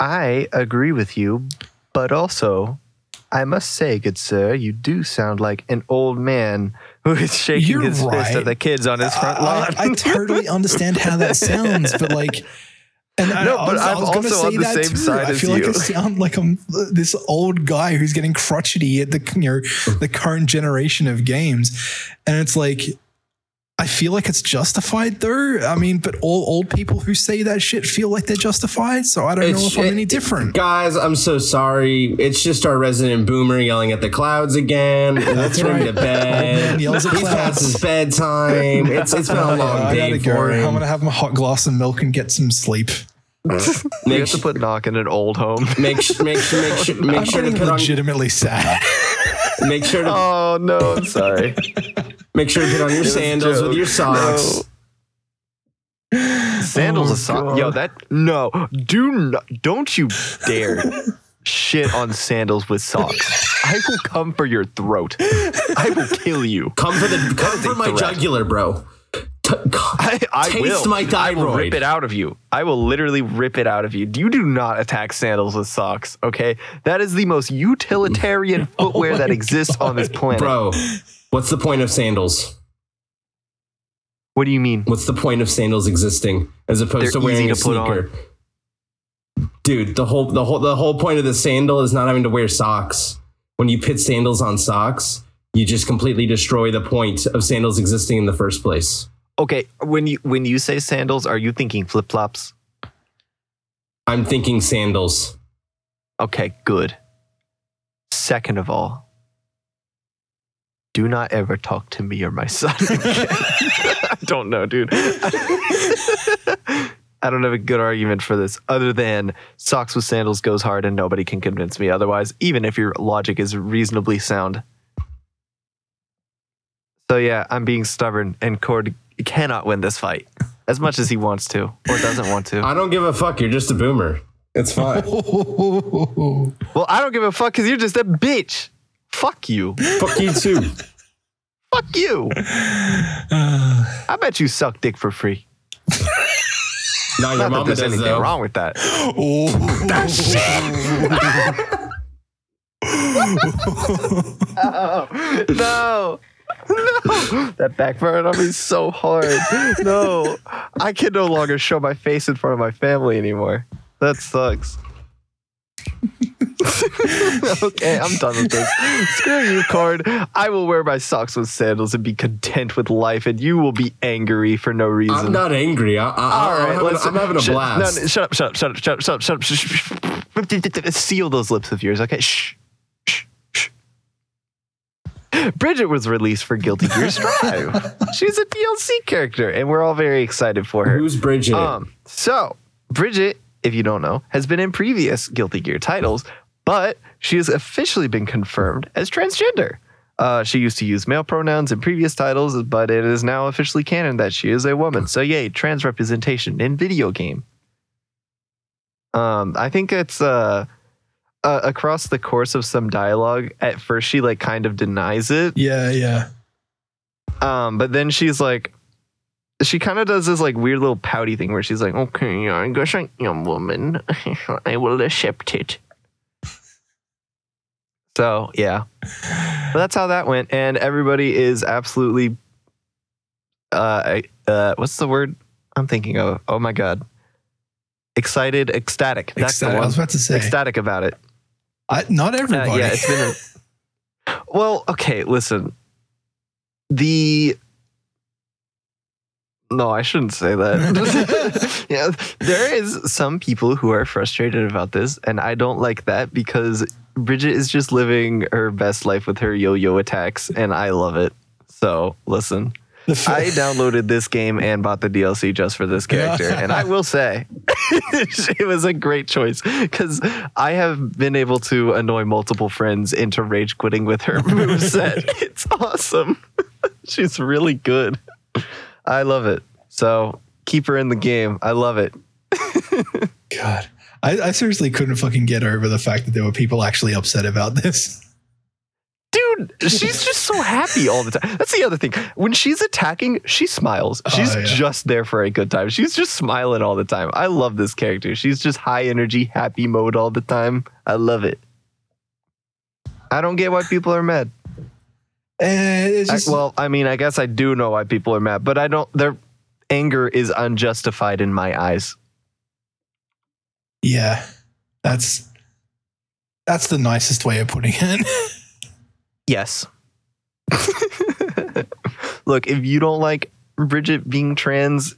I agree with you, but also I must say, good sir, you do sound like an old man who is shaking You're his fist at the kids on his front I, lawn. I totally understand how that sounds, but like, and I, No, I but was, I I'm was gonna also on say the that same too. side I feel like you. I sound like I'm this old guy who's getting crotchety at the you know the current generation of games, and it's like. I feel like it's justified though. I mean, but all old people who say that shit feel like they're justified. So I don't know It's- if I'm any different. Guys, I'm so sorry. It's just our resident boomer yelling at the clouds again. Let's put him to right. Old bed. yells at He's past his bedtime. It's it's been a long I day gotta go. for I'm gonna have my hot glass of milk and get some sleep. you Make, have to put knock in an old home. make, sh- make, sh- make, sh- make sure to getting put on legitimately sad. Make sure to Oh no, I'm sorry. make sure to put on your was sandals with your socks. Sandals Oh, a sock. Yo, that no, do not, don't you dare shit on sandals with socks. I will come for your throat. I will kill you. Come for the come for my threat. jugular, bro. I, I Taste will. my I will rip it out of you. I will literally rip it out of you. You do not attack sandals with socks. Okay, that is the most utilitarian oh footwear that my exists on this planet. Bro, what's the point of sandals? What do you mean? What's the point of sandals existing as opposed They're to wearing a to on. sneaker? Dude, the whole the whole the whole point of the sandal is not having to wear socks. When you put sandals on socks, you just completely destroy the point of sandals existing in the first place. Okay, when you when you say sandals, are you thinking flip flops? I'm thinking sandals. Okay, good. Second of all, do not ever talk to me or my son again. I don't know, dude. I don't have a good argument for this other than socks with sandals goes hard and nobody can convince me otherwise, even if your logic is reasonably sound. So yeah, I'm being stubborn and Cord cannot win this fight as much as he wants to or doesn't want to. I don't give a fuck. You're just a boomer. It's fine. Well, I don't give a fuck because you're just a bitch. Fuck you. fuck you too. Fuck you. I bet you suck dick for free. Not your Not that there's does anything though. wrong with that. no. No. That backfired on me so hard. No. I can no longer show my face in front of my family anymore. That sucks. okay, I'm done with this. Screw you, Cord. I will wear my socks with sandals and be content with life, and you will be angry for no reason. I'm not angry. I, I, All I'm, right, having, let's- I'm having a shut- blast. No, no, shut up, shut up, shut up, shut up, shut up, shut up. Shh, shh. Seal those lips of yours, okay? Shh. Bridget was released for Guilty Gear Strive. She's a DLC character, and we're all very excited for her. Who's Bridget? Um, so Bridget, if you don't know, has been in previous Guilty Gear titles, but she has officially been confirmed as transgender. Uh, she used to use male pronouns in previous titles, but it is now officially canon that she is a woman. So yay, trans representation in video game. Um, I think it's uh, uh across the course of some dialogue. At first, she like kind of denies it, Yeah, yeah. um, but then she's like, she kind of does this like weird little pouty thing where she's like, okay, I guess I'm a woman. I will accept it. So yeah, but that's how that went, and everybody is absolutely, uh, uh, what's the word I'm thinking of? Oh my god, excited, ecstatic. That's Ecstatic. I was about to say, Ecstatic about it. I, not Uh, everybody. yeah, it's been. A, well, okay, listen. The. No, I shouldn't say that. yeah, there is some people who are frustrated about this, and I don't like that because Bridget is just living her best life with her yo-yo attacks, and I love it. So listen, I downloaded this game and bought the DLC just for this character, and I will say it was a great choice because I have been able to annoy multiple friends into rage quitting with her moveset. it's awesome. She's really good. I love it. So keep her in the game. I love it. God, I, I seriously couldn't fucking get over the fact that there were people actually upset about this. Dude, she's just so happy all the time. That's the other thing. When she's attacking, she smiles. Oh, she's Oh, yeah. just there for a good time. She's just smiling all the time. I love this character. She's just high energy, happy mode all the time. I love it. I don't get why people are mad. And it's I- well, I mean, I guess I do know why people are mad, but I don't. Their anger is unjustified in my eyes. yeah, that's that's the nicest way of putting it. Yes. Look, if you don't like Bridget being trans,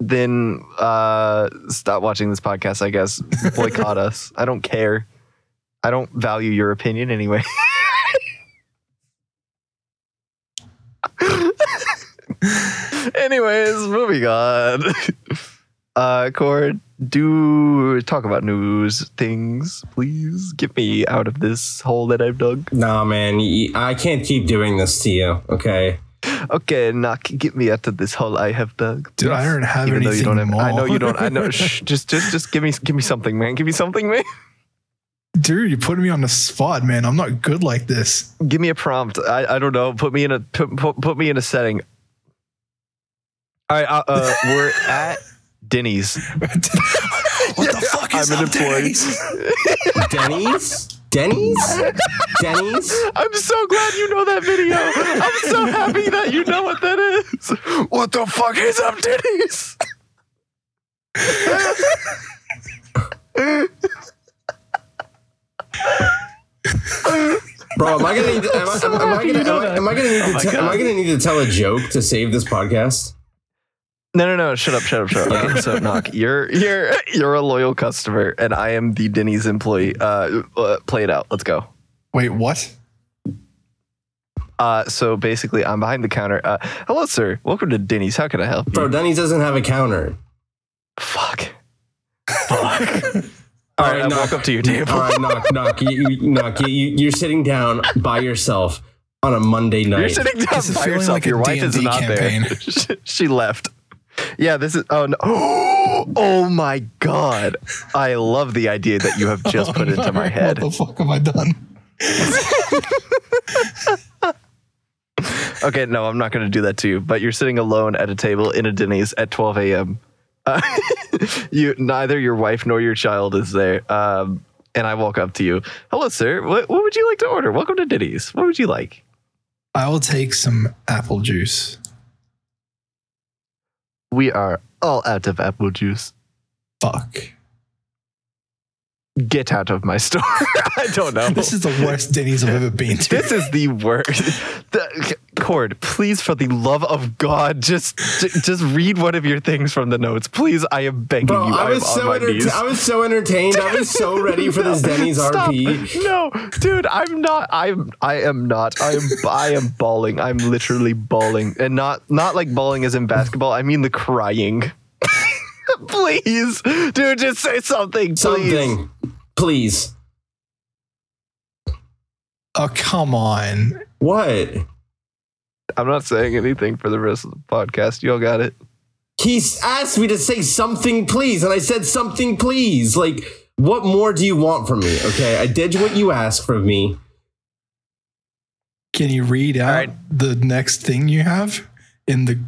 then uh, stop watching this podcast. I guess boycott us. I don't care. I don't value your opinion anyway. Anyways, moving on. Uh, Cord, do talk about news things, please. Get me out of this hole that I've dug. nah, man, I can't keep doing this to you. Okay. Okay, knock, get me out of this hole I have dug. Dude, I don't have Even though you anything don't have, I know you don't. I know. Shh, just, just, just give me, give me something, man. Give me something, man. Dude, you're putting me on the spot, man. I'm not good like this. Give me a prompt. I, I don't know. Put me in a, put, put, put me in a setting. All right, uh, uh, we're at Denny's. what the fuck is I'm up, unemployed. Denny's? Denny's? Denny's? Denny's? I'm so glad you know that video. I'm so happy that you know what that is. What the fuck is up, Denny's? Bro, am I gonna need to, am, I, am, am I gonna, am, I, am I gonna need oh to my te- am I gonna need to tell a joke to save this podcast? No, no, no. Shut up, shut up, shut up. Okay, so knock. You're you're you're a loyal customer, and I am the Denny's employee. Uh, uh play it out. Let's go. Wait, what? Uh, so basically, I'm behind the counter. Uh, hello, sir. Welcome to Denny's. How can I help you? Bro, Denny's doesn't have a counter. Fuck. Fuck. All right, Alright, I knock. walk up to your table. All right, knock, knock, you, you, knock. You, you, you're sitting down by yourself on a Monday night. You're sitting down This by yourself. like your wife is D&D not campaign. there. she, she left. Yeah, this is. Oh no! Oh my god! I love the idea that you have just put Oh, into my head. What the fuck have I done? Okay, no, I'm not going to do that to you. But you're sitting alone at a table in a Denny's at 12 a.m. Uh, you neither your wife nor your child is there. Um, and I walk up to you. Hello, sir. What, what would you like to order? Welcome to Denny's. What would you like? I will take some apple juice. We are all out of apple juice. Fuck. Get out of my store. I don't know. This is the worst Denny's I've ever been to. This is the worst. The, Cord, please, for the love of God, just just read one of your things from the notes, please. I am begging Bro, you. I I was so enter-. I was so entertained. I was so ready for this Denny's Stop. RP. No, dude, I'm not. I'm. I am not. I am. I am bawling. I'm literally bawling, and not not like bawling as in basketball. I mean the crying. please, dude, just say something. Please. Something, please. Oh, come on. What? I'm not saying anything for the rest of the podcast. You all got it. He asked me to say something, please, and I said something, please. Like, what more do you want from me? Okay, I did what you asked from me. Can you read out right. the next thing you have in the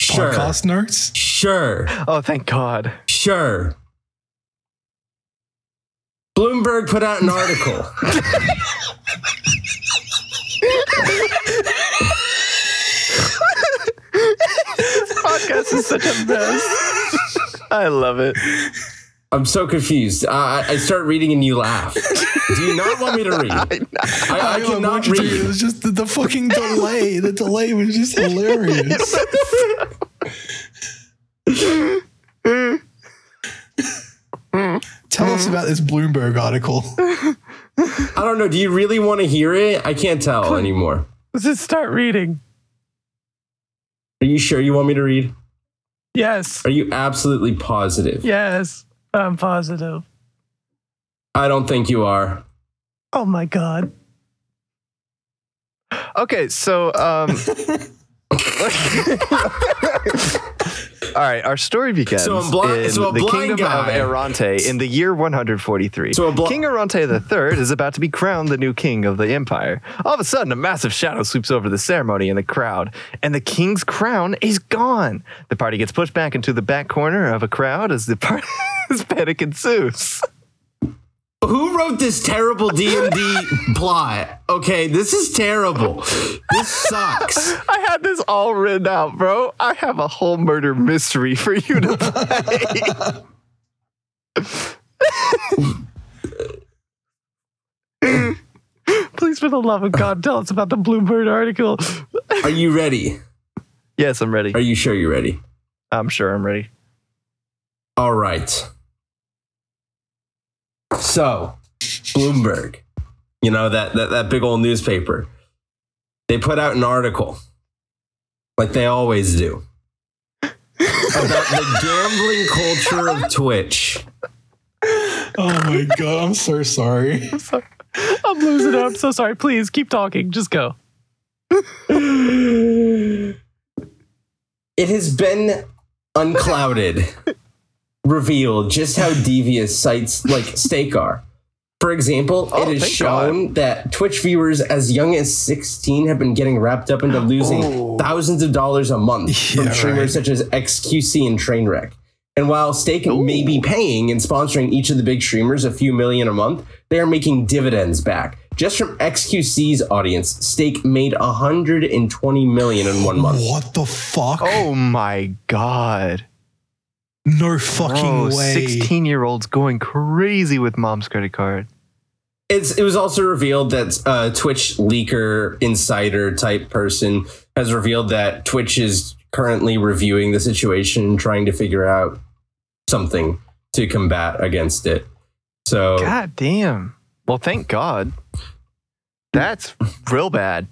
Sure, podcast notes? sure, Oh, thank God. sure. Bloomberg put out an article. This podcast is such a mess. I love it. I'm so confused. I, I start reading and you laugh. Do you not want me to read? I, I, I cannot want you It read. was just the, the fucking delay. The delay was just hilarious. Tell us about this Bloomberg article. I don't know. Do you really want to hear it? I can't tell anymore. Let's just start reading. Are you sure you want me to read? Yes. Are you absolutely positive? Yes. I'm positive. I don't think you are. Oh my God. Okay, so um All right, our story begins So a blind- in so the kingdom guy- of Arante in the year 143. So a bl- king Arante III is about to be crowned the new king of the empire. All of a sudden, a massive shadow sweeps over the ceremony and the crowd, and the king's crown is gone. The party gets pushed back into the back corner of a crowd as the party as panic ensues. Who wrote this terrible D&D plot? Okay, this is terrible. This sucks. I had this all written out, bro. I have a whole murder mystery for you to play. Please, for the love of God, tell us about the Bloomberg article. Are you ready? Yes, I'm ready. Are you sure you're ready? I'm sure I'm ready. All right. So, Bloomberg, you know that that, that big old newspaper. They put out an article like they always do about the gambling culture of Twitch. Oh my god, I'm so sorry. I'm losing it. I'm so sorry. Please keep talking. Just go. It has been unclouded, revealed just how devious sites like Stake are. For example, Oh, it is thank shown that Twitch viewers as young as 16 have been getting wrapped up into oh. losing Oh. thousands of dollars a month from streamers right. such as XQC and Trainwreck. And while Stake may be paying and sponsoring each of the big streamers a few million a month, they are making dividends back. Just from XQC's audience, Stake made 120 million in one month. What the fuck? Oh my God. No fucking Bro, way. 16 year olds going crazy with mom's credit card. It's it was also revealed that uh, Twitch leaker insider type person has revealed that Twitch is currently reviewing the situation, trying to figure out something to combat against it. So God damn. Well, thank God. That's real bad.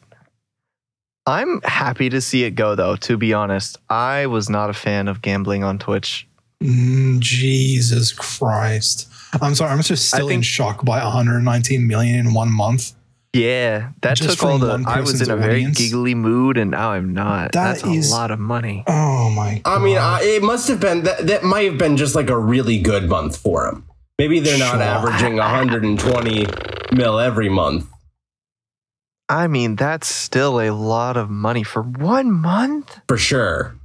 I'm happy to see it go, though, to be honest. I was not a fan of gambling on Twitch. Mm, Jesus Christ. I'm sorry, I'm just I still in shock by 119 million in one month. Yeah, that Just took all the. I was in a very giggly mood, and now I'm not. That That's is- a lot of money. Oh my god. I mean, I, it must have been that that might have been just like a really good month for them. Maybe they're not Sure. averaging 120 mil every month. I mean, that's still a lot of money for one month. For sure.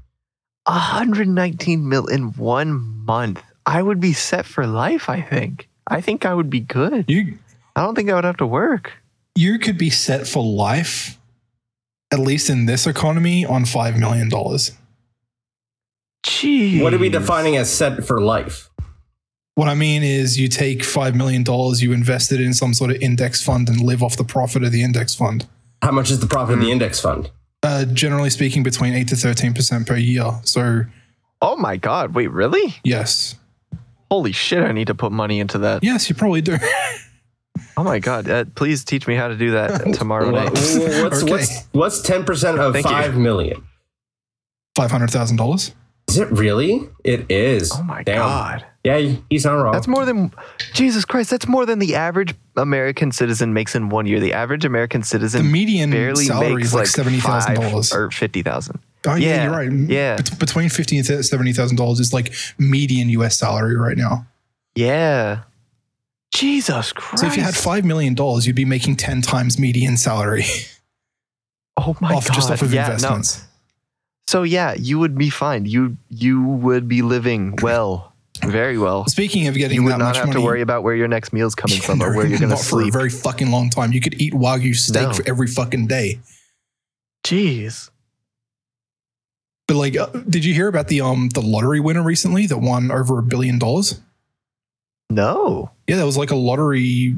119 mil in one month. I would be set for life. I think. I think I would be good. you I don't think I would have to work. you could be set for life, at least in this economy, on five million dollars. Jeez. What are we defining as set for life? What I mean is, you take $5 million, you invest it in some sort of index fund and live off the profit of the index fund. How much is the profit of Hmm. the index fund? Uh, generally speaking, between 8 to 13% per year. So, Oh my god! Wait, really? yes. Holy shit! I need to put money into that. Yes, you probably do. Oh my god! Uh, please teach me how to do that tomorrow Wha- night. What's Okay. what's what's ten percent of Thank you. five million? $500,000. Is it really? It is. Oh my Damn. god! Yeah, he's not wrong. That's more than Jesus Christ. That's more than the average American citizen makes in one year. The average American citizen, The median barely salary makes is like like seventy thousand dollars. or fifty thousand. Oh yeah, yeah, you're right. yeah. Bet- between fifty and seventy thousand dollars is like median U.S. salary right now. Yeah. Jesus Christ. So if you had five million dollars, you'd be making ten times median salary oh my off god, just off of yeah, no. So yeah, you would be fine. You you would be living well, very well. Speaking of getting You would not have money, to worry about where your next meal's coming from or where you're going to not for a very fucking long time. You could eat wagyu steak No. for every fucking day. Jeez. But like, uh, did you hear about the um the lottery winner recently that won over a billion dollars? No. Yeah, that was like a lottery.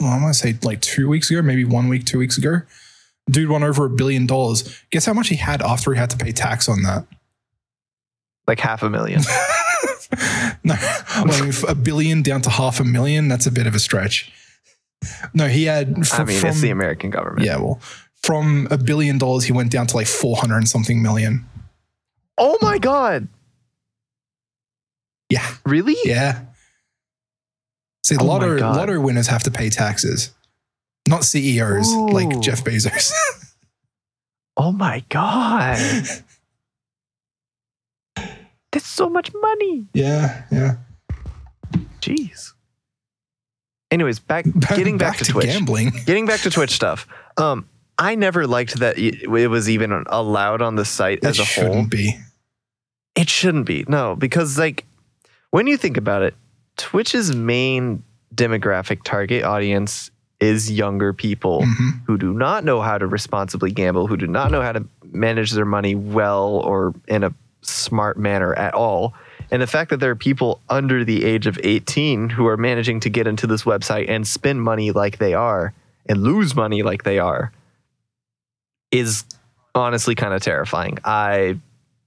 Well, I'm gonna say like two weeks ago, maybe one week, two weeks ago. Dude won over a billion dollars. Guess how much he had after he had to pay tax on that? Like half a million. no, like a billion down to half a million. That's a bit of a stretch. No, he had. I fr- mean, it's the American government. Yeah, well, from a billion dollars, he went down to like four hundred and something million. Oh my god. Yeah, Really? yeah. See, Oh lotto lotto winners have to pay taxes, not CEOs like Jeff Bezos. Oh my god. That's so much money. yeah, yeah. Jeez. Anyways, back getting back, to, Twitch. gambling. Getting back to Twitch stuff. Um, I never liked that it it was even allowed on the site It as a whole. It shouldn't be. It shouldn't be. No, because like when you think about it, Twitch's main demographic target audience is younger people Mhm. who do not know how to responsibly gamble, who do not know how to manage their money well or in a smart manner at all. And the fact that there are people under the age of 18 who are managing to get into this website and spend money like they are and lose money like they are is honestly kind of terrifying. I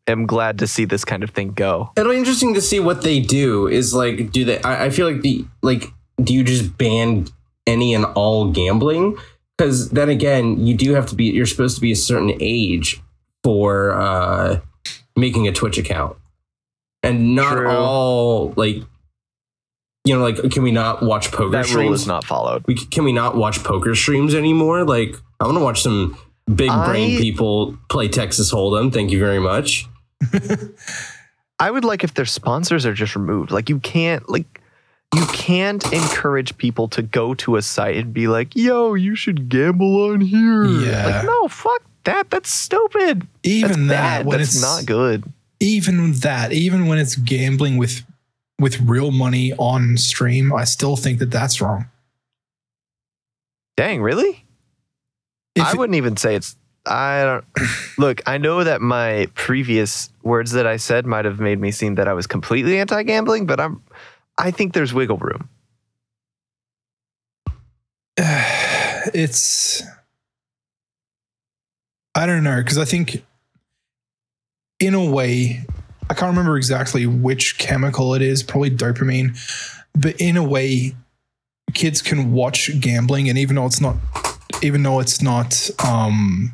am glad to see this kind of thing go. It'll be interesting to see what they do. Is like, do they? I, I feel like the like, do you just ban any and all gambling? Because then again, you do have to be. You're supposed to be a certain age for uh, making a Twitch account, and not True. all like. You know, like, can we not watch poker That streams? rule is not followed. we can we not watch poker streams anymore? Like, I want to watch some big brain people play Texas Hold'em. Thank you very much. I would like if their sponsors are just removed. Like you can't like you can't encourage people to go to a site and be like, "Yo, you should gamble on here." Yeah. Like, no, fuck that. That's stupid. Even That's that, bad. when That's it's not good. even that, even when it's gambling with with real money on stream, I still think that that's wrong. Dang, really? If I it- wouldn't even say it's. I don't look. I know that my previous words that I said might have made me seem that I was completely anti-gambling, but I'm. I think there's wiggle room. it's I don't know because I think in a way I can't remember exactly which chemical it is, probably dopamine, but in a way kids can watch gambling and even though it's not even though it's not um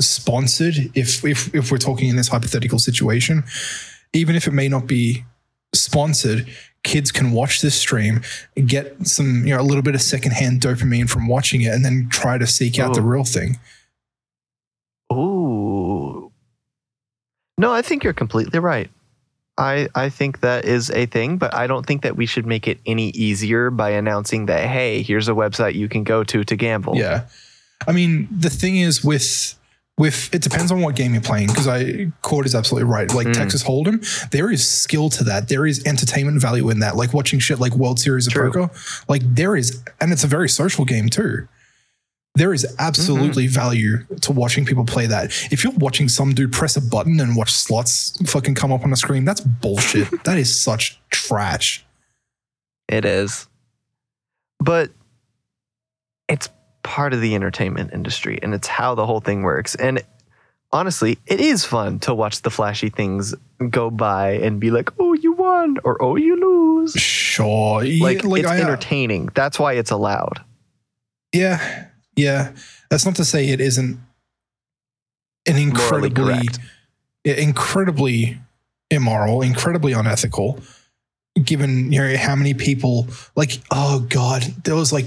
sponsored if if if we're talking in this hypothetical situation even if it may not be sponsored kids can watch this stream get some you know a little bit of secondhand dopamine from watching it and then try to seek out the Oh. real thing Ooh. No, I think you're completely right. I I think that is a thing, but I don't think that we should make it any easier by announcing that hey, here's a website you can go to to gamble. yeah i mean the thing is with with it depends on what game you're playing because i Cord is absolutely right like Mm. texas hold'em there is skill to that there is entertainment value in that like watching shit like world series of True. poker like there is and it's a very social game too there is absolutely Mm-hmm. value to watching people play that. If you're watching some dude press a button and watch slots fucking come up on the screen, that's bullshit. that is such trash. It is. But it's part of the entertainment industry and it's how the whole thing works. And honestly, it is fun to watch the flashy things go by and be like, oh, you won or oh, you lose. Sure. Yeah, Like, it's I, uh, entertaining. That's why it's allowed. Yeah, yeah. That's not to say it isn't an incredibly, incredibly immoral, incredibly unethical. Given you know how many people, like, oh god, there was like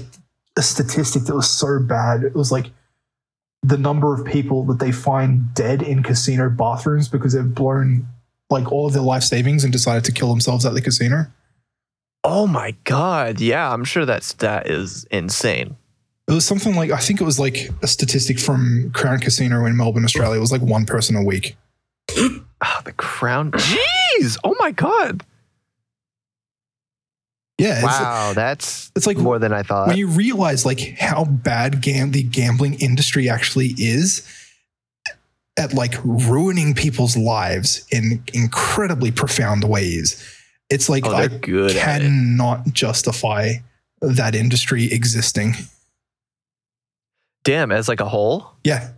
a statistic that was so bad. It was like the number of people that they find dead in casino bathrooms because they've blown like all of their life savings and decided to kill themselves at the casino. Oh my God. Yeah, I'm sure that stat is insane. It was something like I think it was like a statistic from Crown Casino in Melbourne, Australia. It was like one person a week. Ah, the crown. Jeez. Oh my God. Yeah, it's, Wow. That's it's like more than I thought. when you realize like how bad gam- the gambling industry actually is at like ruining people's lives in incredibly profound ways. It's like oh, I cannot justify that industry existing. Damn, as like a whole? Yeah,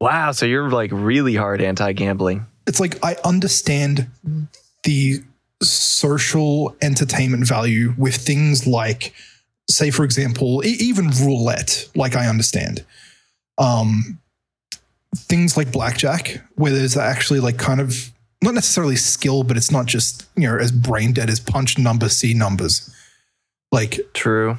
Wow. So you're like really hard anti gambling. it's like I understand the social entertainment value with things like, say, for example, e- even roulette. Like I understand, um, things like blackjack, where there's actually like kind of not necessarily skill, but it's not just you know as brain dead as punch number, see numbers. Like True.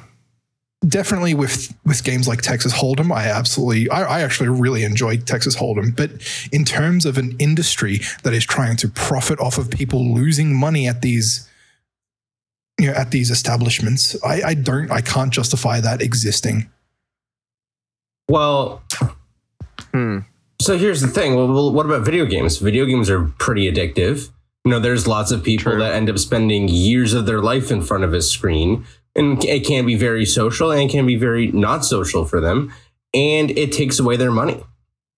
Definitely with with games like Texas Hold'em, I absolutely, I, I actually really enjoy Texas Hold'em. But in terms of an industry that is trying to profit off of people losing money at these, you know, at these establishments, I, I don't, I can't justify that existing. Well, Hmm. so here's the thing. Well, well, what about video games? Video games are pretty addictive. You know, there's lots of people True. that end up spending years of their life in front of a screen, and it can be very social and it can be very not social for them, and it takes away their money.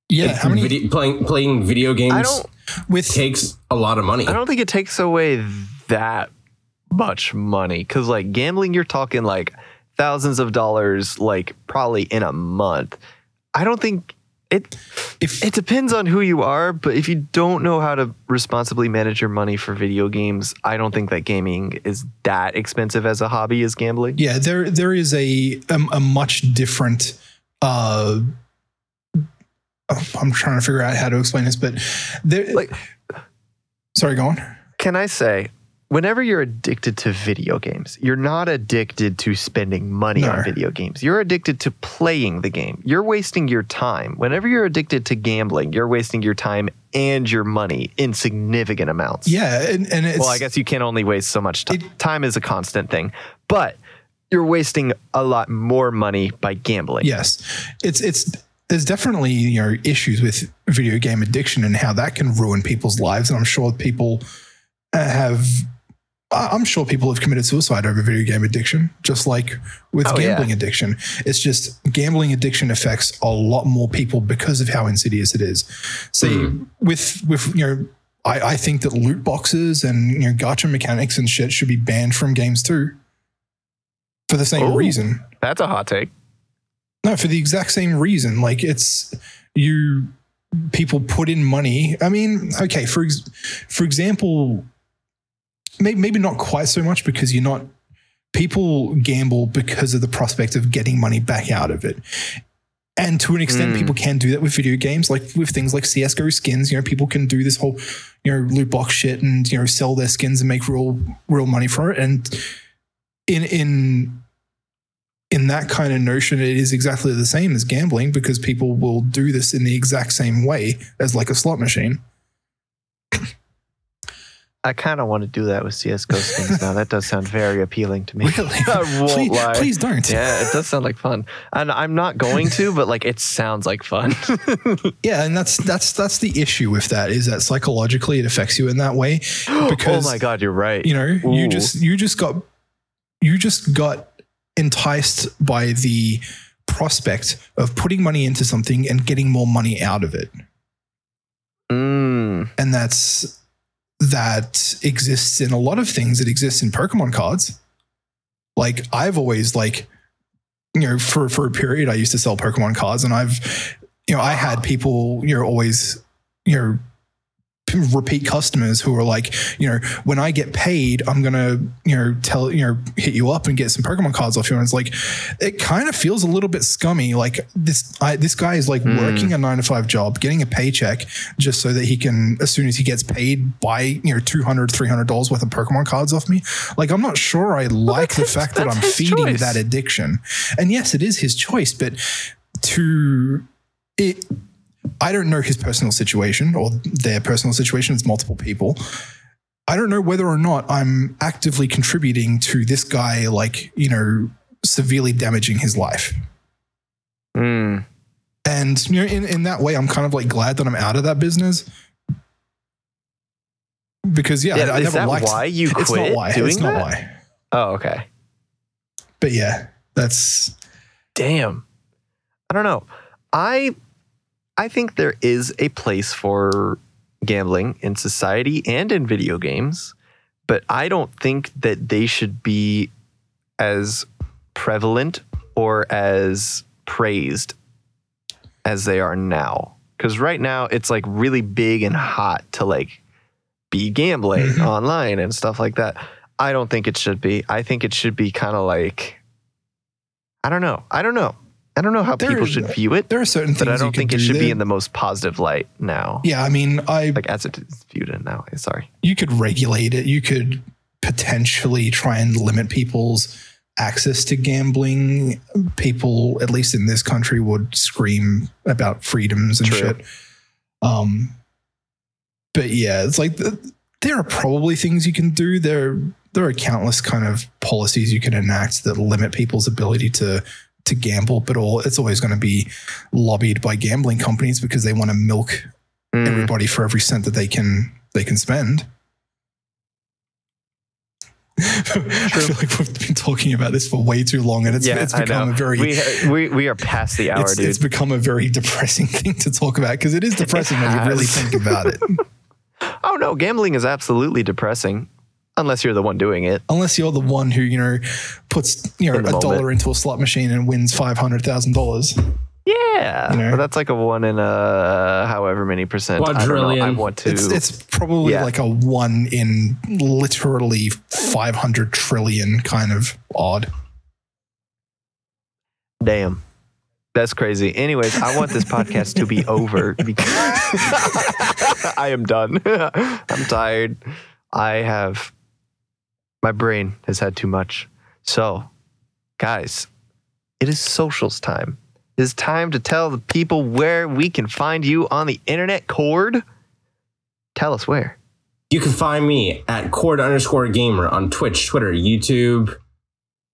Yeah, Like, how many video, playing playing video games with takes a lot of money. I don't think it takes away that much money. Cause like gambling, you're talking like thousands of dollars, like probably in a month. I don't think it if it depends on who you are, but if you don't know how to responsibly manage your money for video games, I don't think that gaming is that expensive as a hobby as gambling. yeah, there there is a a, a much different. uh oh, I'm trying to figure out how to explain this, but there. Like- sorry, go on. Can I say, whenever you're addicted to video games, you're not addicted to spending money No. on video games. You're addicted to playing the game. You're wasting your time. Whenever you're addicted to gambling, you're wasting your time and your money in significant amounts. Yeah, and, and it's Well, I guess you can only waste so much time. It- time is a constant thing, but you're wasting a lot more money by gambling. Yes, it's it's there's definitely you know issues with video game addiction and how that can ruin people's lives, and I'm sure people uh, have. I'm sure people have committed suicide over video game addiction, just like with Oh, yeah. gambling addiction. It's just gambling addiction affects a lot more people because of how insidious it is. See, Mhm. with with you know, I, I think that loot boxes and you know gacha mechanics and shit should be banned from games too, for the same Oh. reason. That's a hot take. No, for the exact same reason. Like it's you people put in money. I mean, okay, for ex- for example, maybe maybe not quite so much because you're not people gamble because of the prospect of getting money back out of it. And to an extent, Mm. people can do that with video games, like with things like CS:GO skins. You know, people can do this whole, you know, loot box shit and you know sell their skins and make real real money for it. And in in in that kind of notion, it is exactly the same as gambling because people will do this in the exact same way as like a slot machine. I kind of want to do that with CS:GO skins now. That does sound very appealing to me. Really? I won't please, lie. please don't. Yeah, it does sound like fun, and I'm not going to, but like it sounds like fun. Yeah, and that's that's that's the issue with that is that psychologically it affects you in that way because oh my god, you're right. you know you just you just got you just got enticed by the prospect of putting money into something and getting more money out of it Mm, and that's that exists in a lot of things that exists in pokemon cards. Like I've always like, you know, for for a period I used to sell Pokemon cards, and I've, you know, I had people, you know, always, you know, repeat customers who are like, you know, when I get paid, I'm gonna, you know, tell, you know, hit you up and get some Pokemon cards off you. And it's like, it kind of feels a little bit scummy. Like this, I, this guy is like Hmm. working a nine to five job, getting a paycheck just so that he can, as soon as he gets paid, buy, you know, 200 $300 worth of Pokemon cards off me. Like, I'm not sure I like the his- fact that I'm feeding choice. that addiction. And yes, it is his choice, but to it, I don't know his personal situation or their personal situation. It's multiple people. I don't know whether or not I'm actively contributing to this guy, like, you know, severely damaging his life. Mm. And, you know, in, in that way, I'm kind of like glad that I'm out of that business. Because, yeah, Yeah, I, I never that liked why you It's not quit why. doing it's not that? why. Oh, okay. But yeah, that's Damn. I don't know. I I think there is a place for gambling in society and in video games, but I don't think that they should be as prevalent or as praised as they are now. Cuz right now it's like really big and hot to like be gambling Mhm. online and stuff like that. I don't think it should be. I think it should be kind of like I don't know. I don't know. I don't know how There people is- should view it, there are certain things but I don't think it do should be in the most positive light now. Yeah, I mean, I Like as it is viewed in now. Sorry. you could regulate it. You could potentially try and limit people's access to gambling. People, at least in this country, would scream about freedoms and True. shit. Um, but yeah, it's like the, there are probably things you can do. There, there are countless kind of policies you can enact that limit people's ability to to gamble, but all it's always going to be lobbied by gambling companies because they want to milk Mm. everybody for every cent that they can they can spend. I feel like we've been talking about this for way too long, and it's, yeah, it's become a very we, we we are past the hour, it's, dude. it's become a very depressing thing to talk about because it is depressing when you really think about it. oh no, gambling is absolutely depressing, unless you're the one doing it. Unless you're the one who you know puts you know a moment. dollar into a slot machine and wins five hundred thousand dollars. Yeah, You know? but that's like a one in a however many percent. I don't know. I want to. It's it's probably Yeah. like a one in literally five hundred trillion kind of odd. Damn. That's crazy. Anyways, I want this podcast to be over because I am done. I'm tired. I have my brain has had too much. So, guys, it is socials time. It is time to tell the people where we can find you on the internet Cord. Tell us where. You can find me at cord underscore gamer on Twitch, Twitter, YouTube,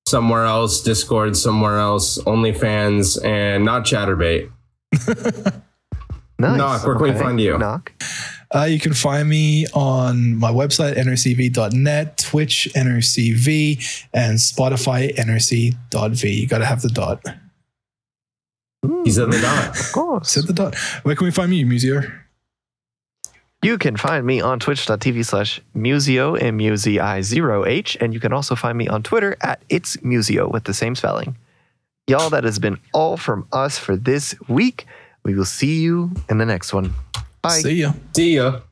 somewhere else, Discord, somewhere else, OnlyFans, and not Chaturbate. Nice. Knock, where can we find you? Knock. Uh, you can find me on my website, nrcv.net, Twitch, nrcv, and Spotify, noc.v. You got to have the dot. He's at the dot. Of course. Said the dot. Where can we find you, Museo? You can find me on twitch.tv slash museo, M-U-Z-I-0-H, and you can also find me on Twitter at it's museo with the same spelling. Y'all, that has been all from us for this week. We will see you in the next one. Bye. See ya. See ya.